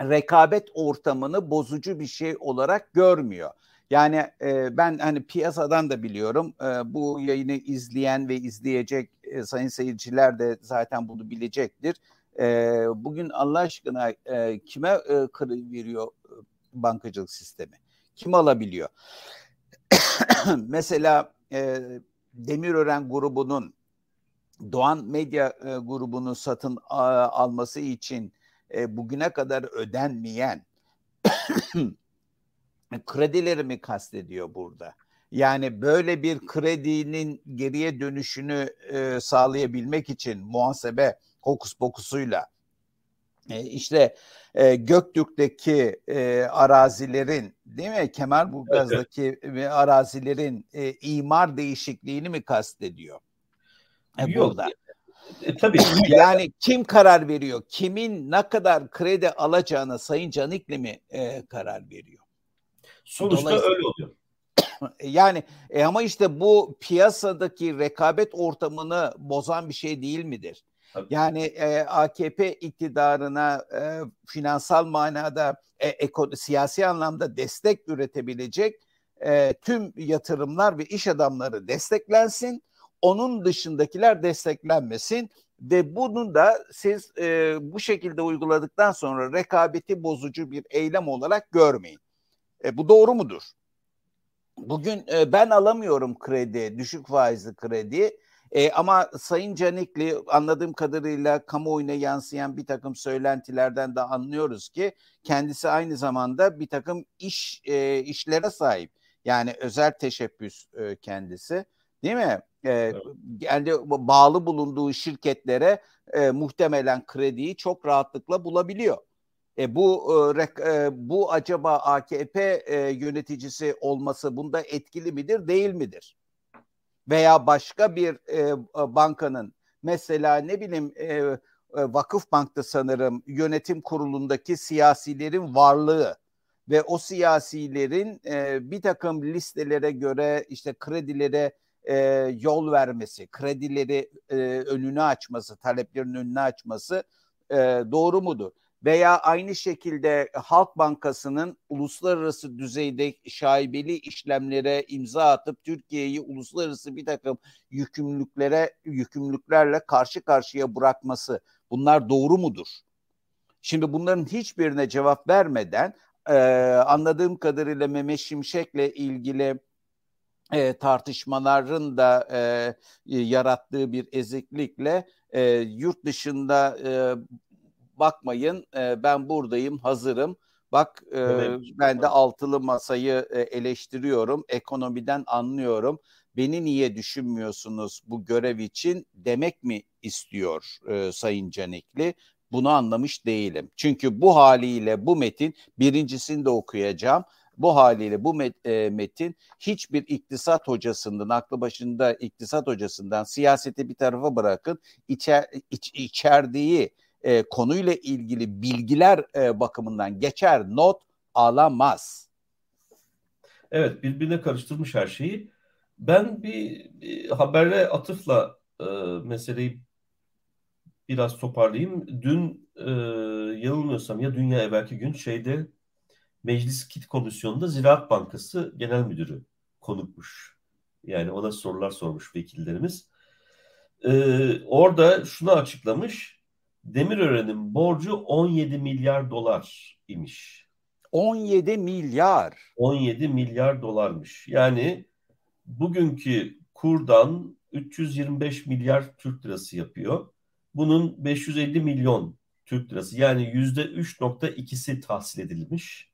rekabet ortamını bozucu bir şey olarak görmüyor. Yani e, ben hani piyasadan da biliyorum e, bu yayını izleyen ve izleyecek e, sayın seyirciler de zaten bunu bilecektir. E, bugün Allah aşkına e, kime e, kırı veriyor e, bankacılık sistemi? Kim alabiliyor? [COUGHS] Mesela e, Demirören grubunun Doğan Medya e, grubunu satın a, alması için e, bugüne kadar ödenmeyen [COUGHS] kredileri mi kastediyor burada? Yani böyle bir kredinin geriye dönüşünü e, sağlayabilmek için muhasebe hokus pokusuyla e, işte e, Göktürk'teki e, arazilerin değil mi Kemerburgaz'daki evet. arazilerin e, imar değişikliğini mi kastediyor? E, Yok. Burada. E, tabii. [LAUGHS] yani kim karar veriyor? Kimin ne kadar kredi alacağına Sayın Canikli mi e, karar veriyor? Sonuçta öyle oluyor. Yani e ama işte bu piyasadaki rekabet ortamını bozan bir şey değil midir? Tabii. Yani e, AKP iktidarına e, finansal manada e, eko, siyasi anlamda destek üretebilecek e, tüm yatırımlar ve iş adamları desteklensin. Onun dışındakiler desteklenmesin ve bunu da siz e, bu şekilde uyguladıktan sonra rekabeti bozucu bir eylem olarak görmeyin. E, bu doğru mudur? Bugün e, ben alamıyorum kredi, düşük faizli kredi. E, ama Sayın Canikli anladığım kadarıyla kamuoyuna yansıyan bir takım söylentilerden de anlıyoruz ki kendisi aynı zamanda bir takım iş e, işlere sahip. Yani özel teşebbüs e, kendisi değil mi? E, evet. Yani bağlı bulunduğu şirketlere e, muhtemelen krediyi çok rahatlıkla bulabiliyor. E, bu e, e, bu acaba AKP e, yöneticisi olması bunda etkili midir, değil midir? Veya başka bir e, bankanın mesela ne bileyim e, e, Vakıf Bank'ta sanırım yönetim kurulundaki siyasilerin varlığı ve o siyasilerin e, bir takım listelere göre işte kredilere e, yol vermesi, kredileri e, önünü açması, taleplerin önünü açması e, doğru mudur? veya aynı şekilde Halk Bankası'nın uluslararası düzeyde şaibeli işlemlere imza atıp Türkiye'yi uluslararası bir takım yükümlülüklere yükümlülüklerle karşı karşıya bırakması bunlar doğru mudur? Şimdi bunların hiçbirine cevap vermeden e, anladığım kadarıyla Mehmet Şimşek'le ilgili e, tartışmaların da e, yarattığı bir eziklikle e, yurt dışında e, bakmayın e, ben buradayım hazırım. Bak e, ben de altılı masayı e, eleştiriyorum. Ekonomiden anlıyorum. Beni niye düşünmüyorsunuz bu görev için demek mi istiyor e, Sayın Canikli? Bunu anlamış değilim. Çünkü bu haliyle bu metin birincisini de okuyacağım. Bu haliyle bu met, e, metin hiçbir iktisat hocasından, aklı başında iktisat hocasından siyaseti bir tarafa bırakın içer, iç, içerdiği e, konuyla ilgili bilgiler e, bakımından geçer not alamaz. Evet birbirine karıştırmış her şeyi. Ben bir, bir habere atıfla e, meseleyi biraz toparlayayım. Dün e, yanılmıyorsam ya dünya evvelki gün şeyde Meclis Kit Komisyonu'nda Ziraat Bankası Genel Müdürü konukmuş. Yani ona sorular sormuş vekillerimiz. Ee, orada şunu açıklamış. Demirören'in borcu 17 milyar dolar imiş. 17 milyar. 17 milyar dolarmış. Yani bugünkü kurdan 325 milyar Türk lirası yapıyor. Bunun 550 milyon Türk lirası yani yüzde 3.2'si tahsil edilmiş.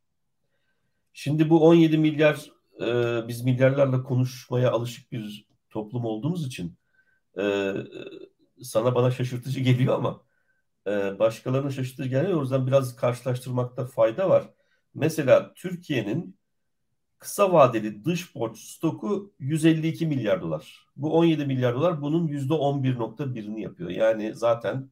Şimdi bu 17 milyar e, biz milyarlarla konuşmaya alışık bir toplum olduğumuz için e, sana bana şaşırtıcı geliyor ama e, başkalarına şaşırtıcı geliyor. O yüzden biraz karşılaştırmakta fayda var. Mesela Türkiye'nin kısa vadeli dış borç stoku 152 milyar dolar. Bu 17 milyar dolar bunun %11.1'ini yapıyor. Yani zaten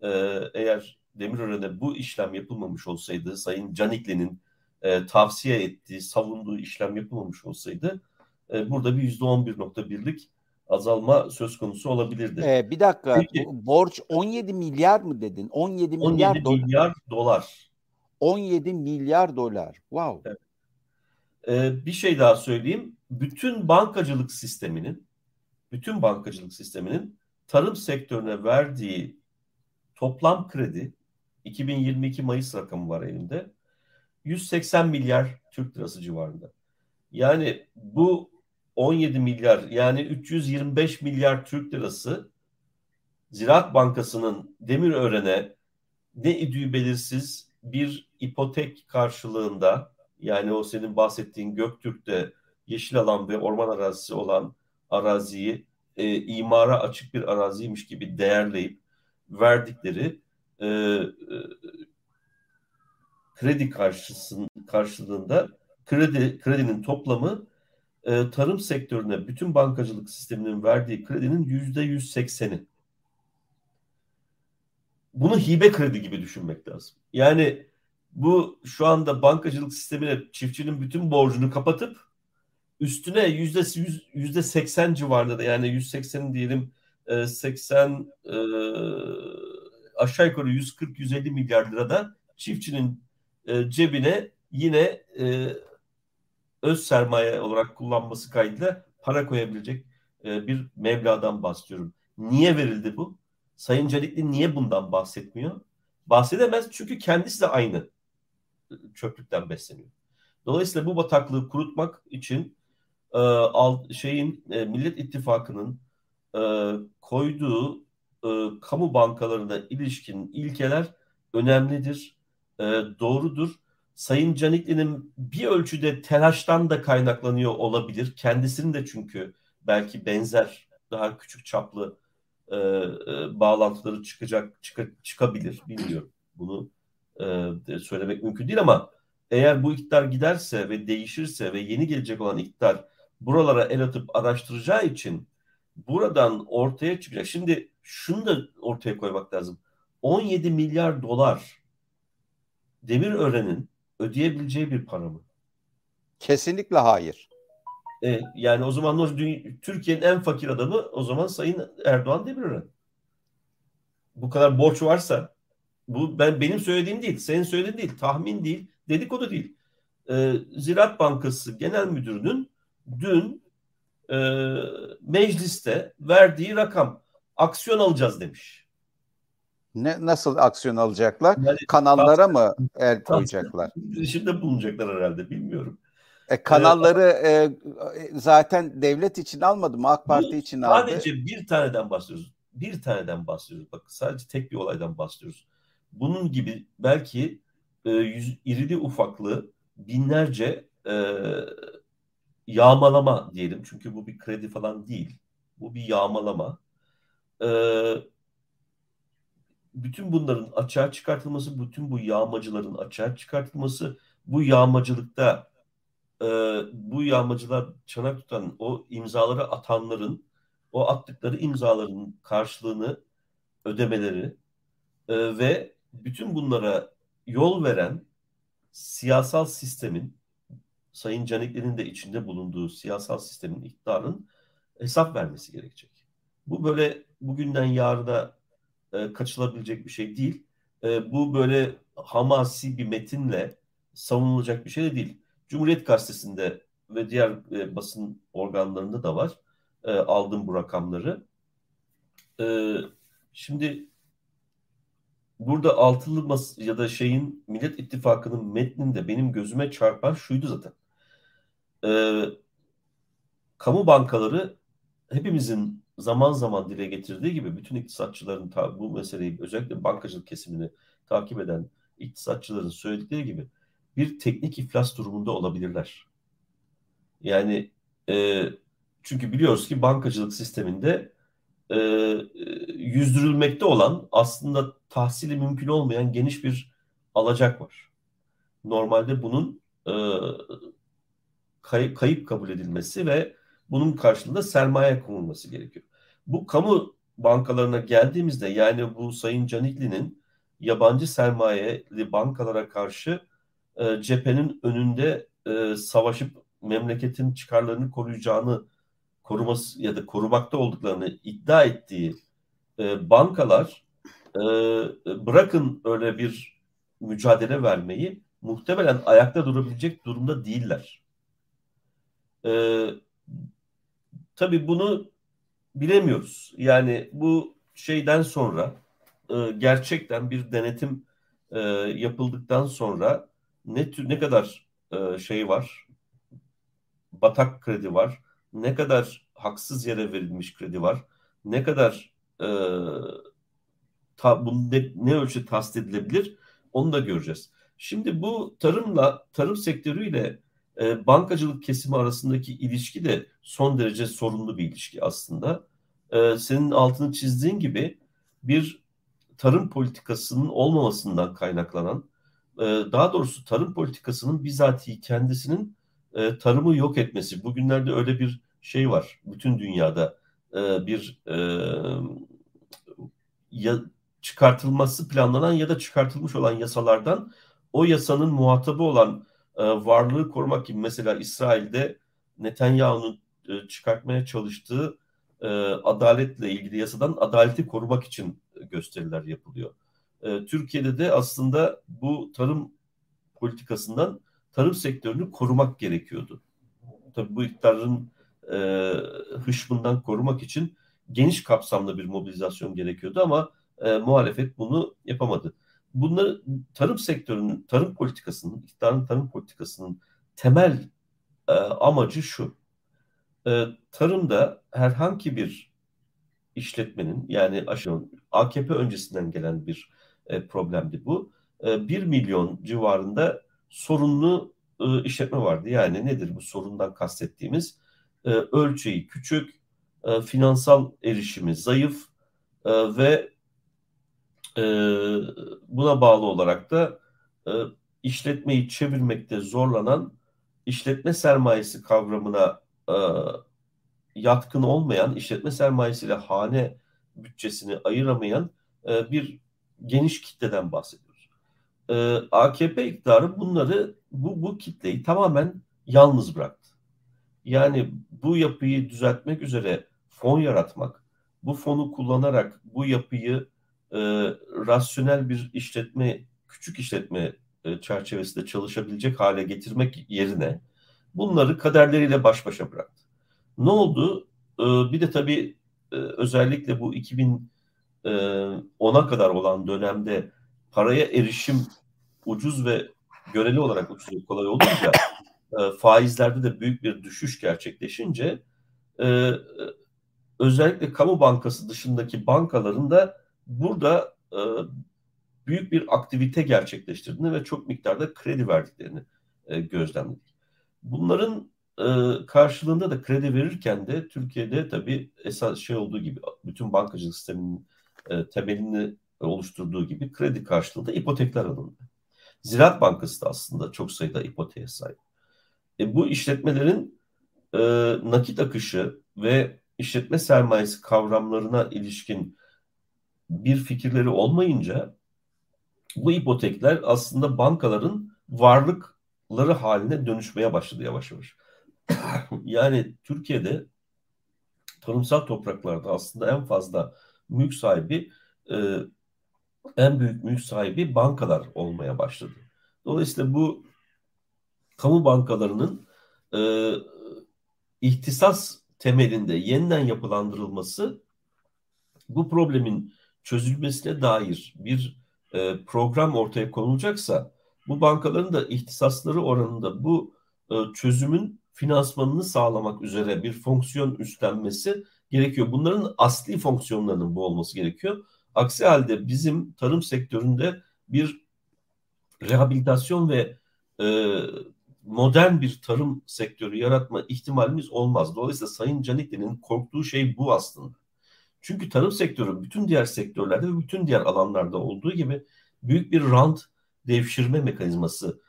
e, eğer Demirören'e bu işlem yapılmamış olsaydı Sayın Canikli'nin e, tavsiye ettiği, savunduğu işlem yapılmamış olsaydı e, burada bir %11.1'lik azalma söz konusu olabilirdi. Ee, bir dakika Peki, borç 17 milyar mı dedin? 17 milyar 17 dolar. milyar dolar. 17 milyar dolar. Wow. Evet. Ee, bir şey daha söyleyeyim. Bütün bankacılık sisteminin bütün bankacılık sisteminin tarım sektörüne verdiği toplam kredi 2022 Mayıs rakamı var elimde. 180 milyar Türk lirası civarında. Yani bu 17 milyar yani 325 milyar Türk lirası Ziraat Bankası'nın Demirören'e ne idüğü belirsiz bir ipotek karşılığında yani o senin bahsettiğin Göktürk'te yeşil alan ve orman arazisi olan araziyi e, imara açık bir araziymiş gibi değerleyip verdikleri e, e, kredi karşısın, karşılığında kredi kredinin toplamı e, tarım sektörüne bütün bankacılık sisteminin verdiği kredinin yüzde yüz sekseni. Bunu hibe kredi gibi düşünmek lazım. Yani bu şu anda bankacılık sistemine çiftçinin bütün borcunu kapatıp üstüne yüzde yüzde seksen civarında yani yüz seksen diyelim e, seksen e, aşağı yukarı 140-150 milyar lirada çiftçinin e, cebine yine e, öz sermaye olarak kullanması kaydıyla para koyabilecek e, bir mebladan bahsediyorum. Niye verildi bu? Sayın Canikli niye bundan bahsetmiyor? Bahsedemez çünkü kendisi de aynı çöplükten besleniyor. Dolayısıyla bu bataklığı kurutmak için e, al, şeyin e, Millet İttifakı'nın e, koyduğu e, kamu bankalarına ilişkin ilkeler önemlidir, e, doğrudur Sayın Canikli'nin bir ölçüde telaştan da kaynaklanıyor olabilir. Kendisinin de çünkü belki benzer daha küçük çaplı e, e, bağlantıları çıkacak çık, çıkabilir. Bilmiyorum. Bunu e, söylemek mümkün değil ama eğer bu iktidar giderse ve değişirse ve yeni gelecek olan iktidar buralara el atıp araştıracağı için buradan ortaya çıkacak. Şimdi şunu da ortaya koymak lazım. 17 milyar dolar Demirören'in ödeyebileceği bir para mı? Kesinlikle hayır. E, yani o zaman Türkiye'nin en fakir adamı o zaman Sayın Erdoğan Demirören. Bu kadar borç varsa bu ben benim söylediğim değil, senin söylediğin değil, tahmin değil, dedikodu değil. E, Ziraat Bankası Genel Müdürü'nün dün e, mecliste verdiği rakam aksiyon alacağız demiş. Ne nasıl aksiyon alacaklar? Yani, Kanallara mı el koyacaklar? Girişimde bulunacaklar herhalde bilmiyorum. E, kanalları ee, e, zaten devlet için almadı mı? AK Parti için aldı. Sadece bir taneden bahsediyoruz. Bir taneden bahsediyoruz. Bak sadece tek bir olaydan bahsediyoruz. Bunun gibi belki e, yüz, irili ufaklı binlerce e, yağmalama diyelim. Çünkü bu bir kredi falan değil. Bu bir yağmalama. E, bütün bunların açığa çıkartılması, bütün bu yağmacıların açığa çıkartılması, bu yağmacılıkta e, bu yağmacılar çanak tutan o imzaları atanların o attıkları imzaların karşılığını ödemeleri e, ve bütün bunlara yol veren siyasal sistemin Sayın Canikli'nin de içinde bulunduğu siyasal sistemin iktidarın hesap vermesi gerekecek. Bu böyle bugünden yarına e, kaçılabilecek bir şey değil. E, bu böyle hamasi bir metinle savunulacak bir şey de değil. Cumhuriyet Gazetesi'nde ve diğer e, basın organlarında da var. E, aldım bu rakamları. E, şimdi burada altılı mas ya da şeyin Millet İttifakı'nın metninde benim gözüme çarpan şuydu zaten. E, kamu bankaları hepimizin zaman zaman dile getirdiği gibi bütün iktisatçıların ta, bu meseleyi özellikle bankacılık kesimini takip eden iktisatçıların söyledikleri gibi bir teknik iflas durumunda olabilirler. Yani e, çünkü biliyoruz ki bankacılık sisteminde e, yüzdürülmekte olan aslında tahsili mümkün olmayan geniş bir alacak var. Normalde bunun e, kayıp, kayıp kabul edilmesi ve bunun karşılığında sermaye konulması gerekiyor. Bu kamu bankalarına geldiğimizde yani bu Sayın Canikli'nin yabancı sermayeli bankalara karşı e, cephenin önünde e, savaşıp memleketin çıkarlarını koruyacağını koruması ya da korumakta olduklarını iddia ettiği e, bankalar e, bırakın öyle bir mücadele vermeyi muhtemelen ayakta durabilecek durumda değiller. E, tabii bunu bilemiyoruz. Yani bu şeyden sonra e, gerçekten bir denetim e, yapıldıktan sonra ne tür ne kadar e, şey var batak kredi var ne kadar haksız yere verilmiş kredi var ne kadar e, ta, bunu ne, ne ölçü tasdik edilebilir onu da göreceğiz. Şimdi bu tarımla tarım sektörüyle e, bankacılık kesimi arasındaki ilişki de son derece sorunlu bir ilişki aslında. E, senin altını çizdiğin gibi bir tarım politikasının olmamasından kaynaklanan e, daha doğrusu tarım politikasının bizatihi kendisinin e, tarımı yok etmesi. Bugünlerde öyle bir şey var. Bütün dünyada e, bir ya, çıkartılması planlanan ya da çıkartılmış olan yasalardan o yasanın muhatabı olan e, varlığı korumak gibi mesela İsrail'de Netanyahu'nun e, çıkartmaya çalıştığı e, adaletle ilgili yasadan adaleti korumak için gösteriler yapılıyor. Türkiye'de de aslında bu tarım politikasından tarım sektörünü korumak gerekiyordu. Tabii bu iktidarın e, hışmından korumak için geniş kapsamlı bir mobilizasyon gerekiyordu ama e, muhalefet bunu yapamadı. Bunları tarım sektörünün, tarım politikasının, iktidarın tarım politikasının temel e, amacı şu. E, tarımda herhangi bir işletmenin yani aşağı AKP öncesinden gelen bir e, problemdi bu. E, 1 milyon civarında sorunlu e, işletme vardı. Yani nedir bu sorundan kastettiğimiz? E, ölçeği küçük, e, finansal erişimi zayıf e, ve e, buna bağlı olarak da e, işletmeyi çevirmekte zorlanan işletme sermayesi kavramına e, yatkın olmayan, işletme sermayesiyle hane bütçesini ayıramayan e, bir geniş kitleden bahsediyoruz. E, AKP iktidarı bunları, bu, bu kitleyi tamamen yalnız bıraktı. Yani bu yapıyı düzeltmek üzere fon yaratmak, bu fonu kullanarak bu yapıyı e, rasyonel bir işletme, küçük işletme e, çerçevesinde çalışabilecek hale getirmek yerine bunları kaderleriyle baş başa bıraktı. Ne oldu? E, bir de tabii e, özellikle bu 2010'a kadar olan dönemde paraya erişim ucuz ve göreli olarak ucuz ve kolay olunca e, faizlerde de büyük bir düşüş gerçekleşince e, özellikle kamu bankası dışındaki bankaların da burada e, büyük bir aktivite gerçekleştirdiğini ve çok miktarda kredi verdiklerini e, gözlemledik. Bunların e, karşılığında da kredi verirken de Türkiye'de tabii esas şey olduğu gibi bütün bankacılık sisteminin e, temelini oluşturduğu gibi kredi karşılığında ipotekler alındı. Ziraat Bankası da aslında çok sayıda ipoteğe sahip. E, bu işletmelerin e, nakit akışı ve işletme sermayesi kavramlarına ilişkin bir fikirleri olmayınca bu ipotekler aslında bankaların varlık ları haline dönüşmeye başladı yavaş yavaş. [CLEARS THROAT] yani Türkiye'de tarımsal topraklarda aslında en fazla mülk sahibi e, en büyük mülk sahibi bankalar olmaya başladı. Dolayısıyla bu kamu bankalarının e, ihtisas temelinde yeniden yapılandırılması bu problemin çözülmesine dair bir e, program ortaya konulacaksa bu bankaların da ihtisasları oranında bu e, çözümün finansmanını sağlamak üzere bir fonksiyon üstlenmesi gerekiyor. Bunların asli fonksiyonlarının bu olması gerekiyor. Aksi halde bizim tarım sektöründe bir rehabilitasyon ve e, modern bir tarım sektörü yaratma ihtimalimiz olmaz. Dolayısıyla Sayın Canikli'nin korktuğu şey bu aslında. Çünkü tarım sektörü bütün diğer sektörlerde ve bütün diğer alanlarda olduğu gibi büyük bir rant devşirme mekanizması,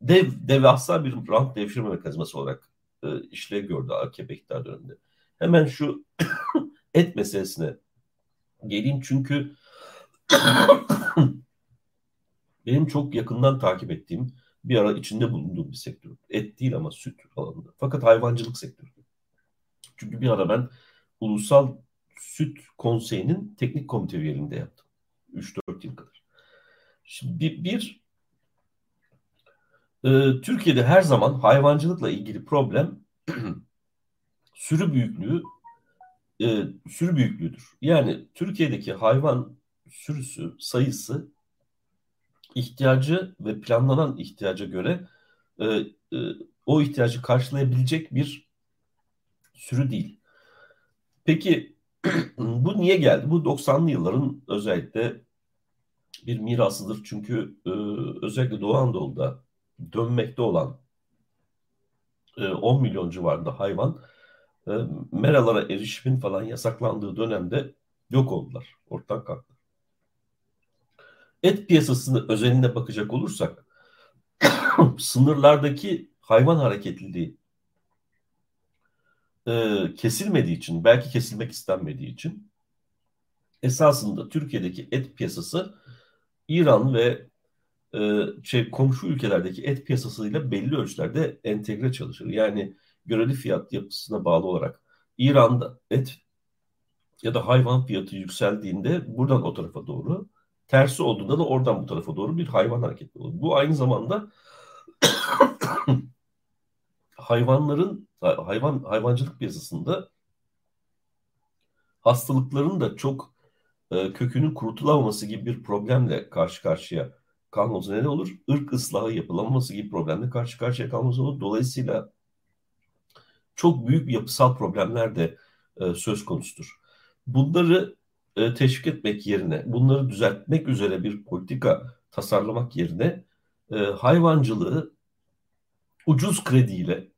dev devasa bir rant devşirme mekanizması olarak e, işlev gördü AKP iktidar döneminde. Hemen şu [COUGHS] et meselesine geleyim çünkü [COUGHS] benim çok yakından takip ettiğim bir ara içinde bulunduğum bir sektör. Et değil ama süt alanında. Fakat hayvancılık sektörü. Çünkü bir ara ben Ulusal Süt Konseyi'nin teknik komite üyeliğinde yaptım. 3-4 yıl kadar. Şimdi bir, bir e, Türkiye'de her zaman hayvancılıkla ilgili problem [CLEARS THROAT] sürü büyüklüğü e, sürü büyüklüğüdür. Yani Türkiye'deki hayvan sürüsü sayısı ihtiyacı ve planlanan ihtiyaca göre e, e, o ihtiyacı karşılayabilecek bir sürü değil. Peki [CLEARS THROAT] bu niye geldi? Bu 90'lı yılların özellikle bir mirasıdır. Çünkü e, özellikle Doğu Anadolu'da dönmekte olan e, 10 milyon civarında hayvan e, meralara erişimin falan yasaklandığı dönemde yok oldular. Ortadan kalktı. Et piyasasını özelinde bakacak olursak [CLEARS THROAT] sınırlardaki hayvan hareketliliği e, kesilmediği için, belki kesilmek istenmediği için esasında Türkiye'deki et piyasası İran ve e, şey komşu ülkelerdeki et piyasasıyla belli ölçülerde entegre çalışır. Yani göreli fiyat yapısına bağlı olarak İran'da et ya da hayvan fiyatı yükseldiğinde buradan o tarafa doğru, tersi olduğunda da oradan bu tarafa doğru bir hayvan hareketi olur. Bu aynı zamanda hayvanların hayvan hayvancılık piyasasında hastalıkların da çok e, kökünün kurutulamaması gibi bir problemle karşı karşıya kalmamız ne olur? Irk ıslahı yapılamaması gibi problemle karşı karşıya kalmamız olur. Dolayısıyla çok büyük yapısal problemler de e, söz konusudur. Bunları e, teşvik etmek yerine, bunları düzeltmek üzere bir politika tasarlamak yerine e, hayvancılığı ucuz krediyle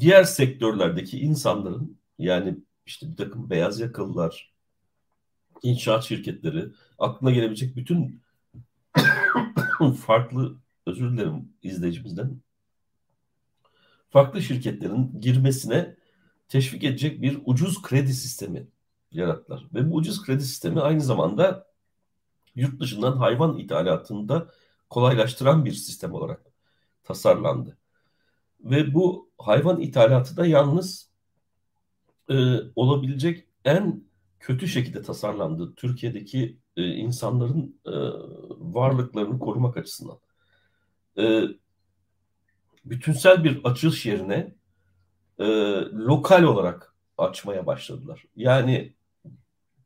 diğer sektörlerdeki insanların yani işte bir takım beyaz yakalılar, inşaat şirketleri, aklına gelebilecek bütün [COUGHS] farklı özür dilerim izleyicimizden farklı şirketlerin girmesine teşvik edecek bir ucuz kredi sistemi yarattılar. Ve bu ucuz kredi sistemi aynı zamanda yurt dışından hayvan ithalatını da kolaylaştıran bir sistem olarak tasarlandı. Ve bu hayvan ithalatı da yalnız e, olabilecek en kötü şekilde tasarlandı. Türkiye'deki e, insanların e, varlıklarını korumak açısından. E, bütünsel bir açılış yerine e, lokal olarak açmaya başladılar. Yani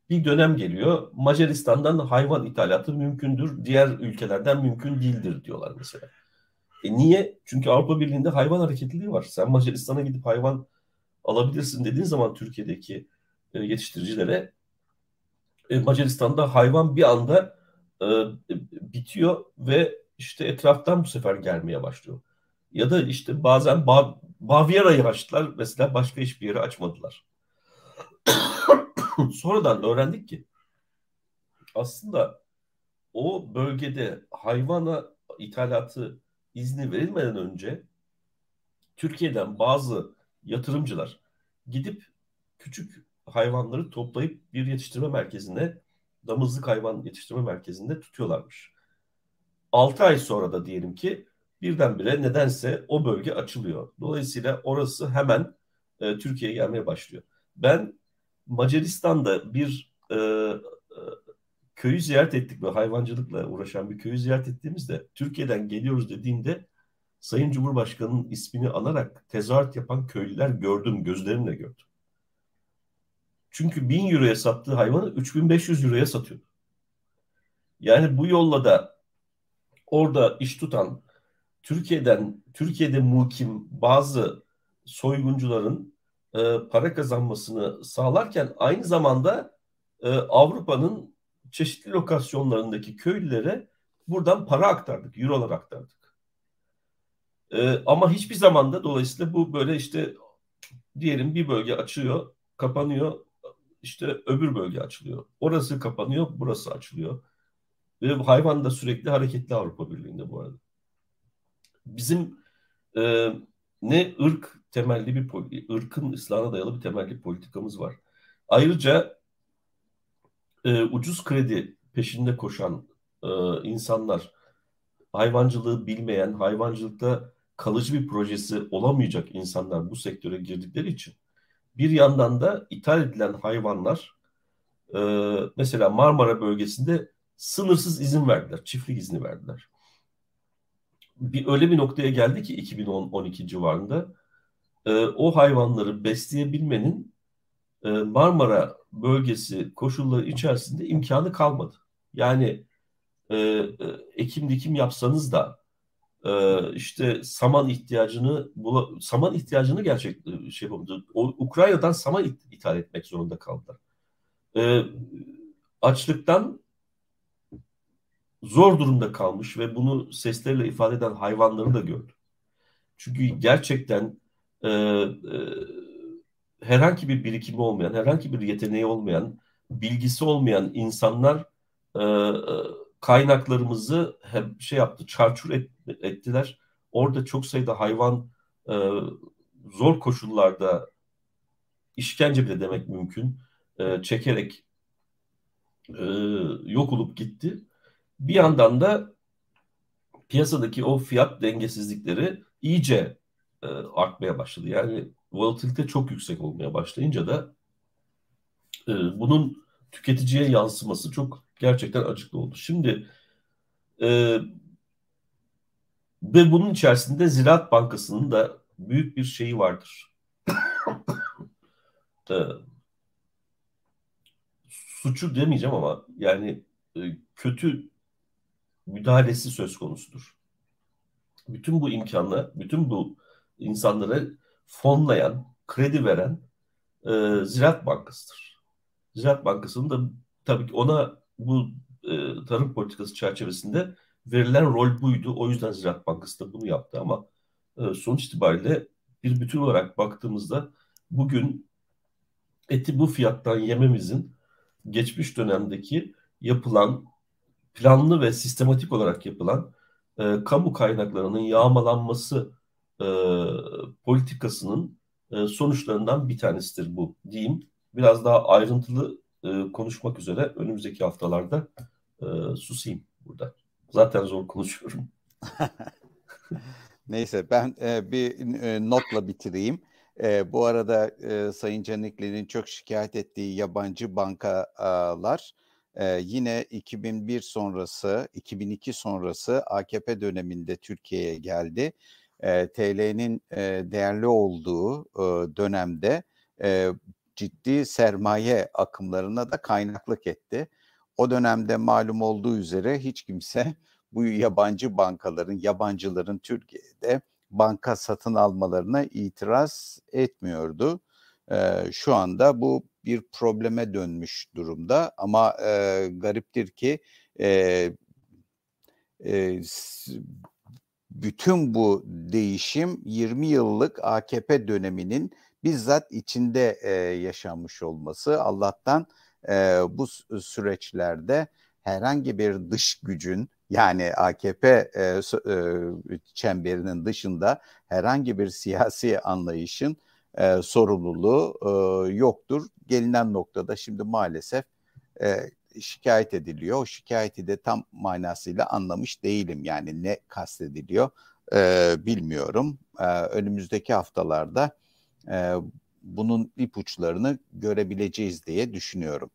bir dönem geliyor Macaristan'dan hayvan ithalatı mümkündür, diğer ülkelerden mümkün değildir diyorlar mesela. E niye? Çünkü Avrupa Birliği'nde hayvan hareketliliği var. Sen Macaristan'a gidip hayvan alabilirsin dediğin zaman Türkiye'deki e, yetiştiricilere e, Macaristan'da hayvan bir anda e, bitiyor ve işte etraftan bu sefer gelmeye başlıyor. Ya da işte bazen Ba Bavyera'yı açtılar mesela başka hiçbir yeri açmadılar. [COUGHS] Sonradan öğrendik ki aslında o bölgede hayvana ithalatı izni verilmeden önce Türkiye'den bazı yatırımcılar gidip küçük hayvanları toplayıp bir yetiştirme merkezinde damızlık hayvan yetiştirme merkezinde tutuyorlarmış. 6 ay sonra da diyelim ki birdenbire nedense o bölge açılıyor. Dolayısıyla orası hemen e, Türkiye'ye gelmeye başlıyor. Ben Macaristan'da bir e, e, köyü ziyaret ettik ve hayvancılıkla uğraşan bir köyü ziyaret ettiğimizde Türkiye'den geliyoruz dediğinde Sayın Cumhurbaşkanı'nın ismini anarak tezahürat yapan köylüler gördüm, gözlerimle gördüm. Çünkü 1000 euroya sattığı hayvanı 3500 euroya satıyor. Yani bu yolla da orada iş tutan Türkiye'den Türkiye'de mukim bazı soyguncuların e, para kazanmasını sağlarken aynı zamanda e, Avrupa'nın çeşitli lokasyonlarındaki köylülere buradan para aktardık, eurolar aktardık. E, ama hiçbir zamanda dolayısıyla bu böyle işte diyelim bir bölge açıyor, kapanıyor, işte öbür bölge açılıyor. Orası kapanıyor, burası açılıyor. Ve hayvan da sürekli hareketli Avrupa Birliği'nde bu arada. Bizim e, ne ırk temelli bir ırkın ıslahına dayalı bir temelli politikamız var. Ayrıca e, ucuz kredi peşinde koşan e, insanlar, hayvancılığı bilmeyen, hayvancılıkta kalıcı bir projesi olamayacak insanlar bu sektöre girdikleri için bir yandan da ithal edilen hayvanlar e, mesela Marmara bölgesinde sınırsız izin verdiler, çiftlik izni verdiler. Bir öyle bir noktaya geldi ki 2010-12 civarında e, o hayvanları besleyebilmenin Marmara bölgesi koşulları içerisinde imkanı kalmadı. Yani e, e, ekim dikim yapsanız da e, işte saman ihtiyacını bula, saman ihtiyacını gerçek şey yapamadı. O, Ukrayna'dan saman it, ithal etmek zorunda kaldılar. E, açlıktan zor durumda kalmış ve bunu sesleriyle ifade eden hayvanları da gördüm. Çünkü gerçekten e, e, herhangi bir birikimi olmayan, herhangi bir yeteneği olmayan, bilgisi olmayan insanlar e, e kaynaklarımızı hep şey yaptı, çarçur et, ettiler. Orada çok sayıda hayvan e, zor koşullarda işkence bile demek mümkün e, çekerek e, yok olup gitti. Bir yandan da piyasadaki o fiyat dengesizlikleri iyice e, artmaya başladı. Yani volatilite çok yüksek olmaya başlayınca da e, bunun tüketiciye yansıması çok gerçekten acıklı oldu. Şimdi e, ve bunun içerisinde Ziraat Bankası'nın da büyük bir şeyi vardır. [COUGHS] e, suçu demeyeceğim ama yani e, kötü müdahalesi söz konusudur. Bütün bu imkanla, bütün bu insanlara fonlayan, kredi veren e, Ziraat Bankası'dır. Ziraat Bankası'nın da tabii ki ona bu e, tarım politikası çerçevesinde verilen rol buydu. O yüzden Ziraat Bankası da bunu yaptı ama e, sonuç itibariyle bir bütün olarak baktığımızda bugün eti bu fiyattan yememizin geçmiş dönemdeki yapılan planlı ve sistematik olarak yapılan e, kamu kaynaklarının yağmalanması e, politikasının e, sonuçlarından bir tanesidir bu diyeyim. Biraz daha ayrıntılı e, konuşmak üzere önümüzdeki haftalarda e, susayım burada. Zaten zor konuşuyorum. [LAUGHS] Neyse ben e, bir e, notla bitireyim. E, bu arada e, Sayın Canikli'nin çok şikayet ettiği yabancı bankalar e, yine 2001 sonrası, 2002 sonrası AKP döneminde Türkiye'ye geldi. E, TL'nin e, değerli olduğu e, dönemde e, ciddi sermaye akımlarına da kaynaklık etti. O dönemde malum olduğu üzere hiç kimse bu yabancı bankaların, yabancıların Türkiye'de banka satın almalarına itiraz etmiyordu. Ee, şu anda bu bir probleme dönmüş durumda ama e, gariptir ki e, e, bütün bu değişim 20 yıllık AKP döneminin bizzat içinde e, yaşanmış olması Allah'tan e, bu süreçlerde herhangi bir dış gücün yani AKP e, e, çemberinin dışında herhangi bir siyasi anlayışın e, sorumluluğu e, yoktur. Gelinen noktada şimdi maalesef e, şikayet ediliyor. O şikayeti de tam manasıyla anlamış değilim. Yani ne kastediliyor e, bilmiyorum. E, önümüzdeki haftalarda e, bunun ipuçlarını görebileceğiz diye düşünüyorum.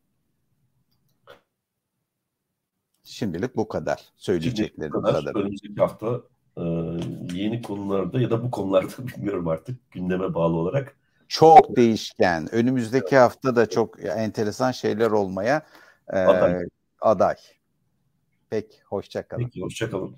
Şimdilik bu kadar. Söyleyeceklerim bu kadar. kadar. Önümüzdeki hafta e, yeni konularda ya da bu konularda [LAUGHS] bilmiyorum artık gündeme bağlı olarak. Çok değişken. Önümüzdeki hafta da çok enteresan şeyler olmaya aday. aday. Peki, hoşçakalın. Peki, hoşçakalın.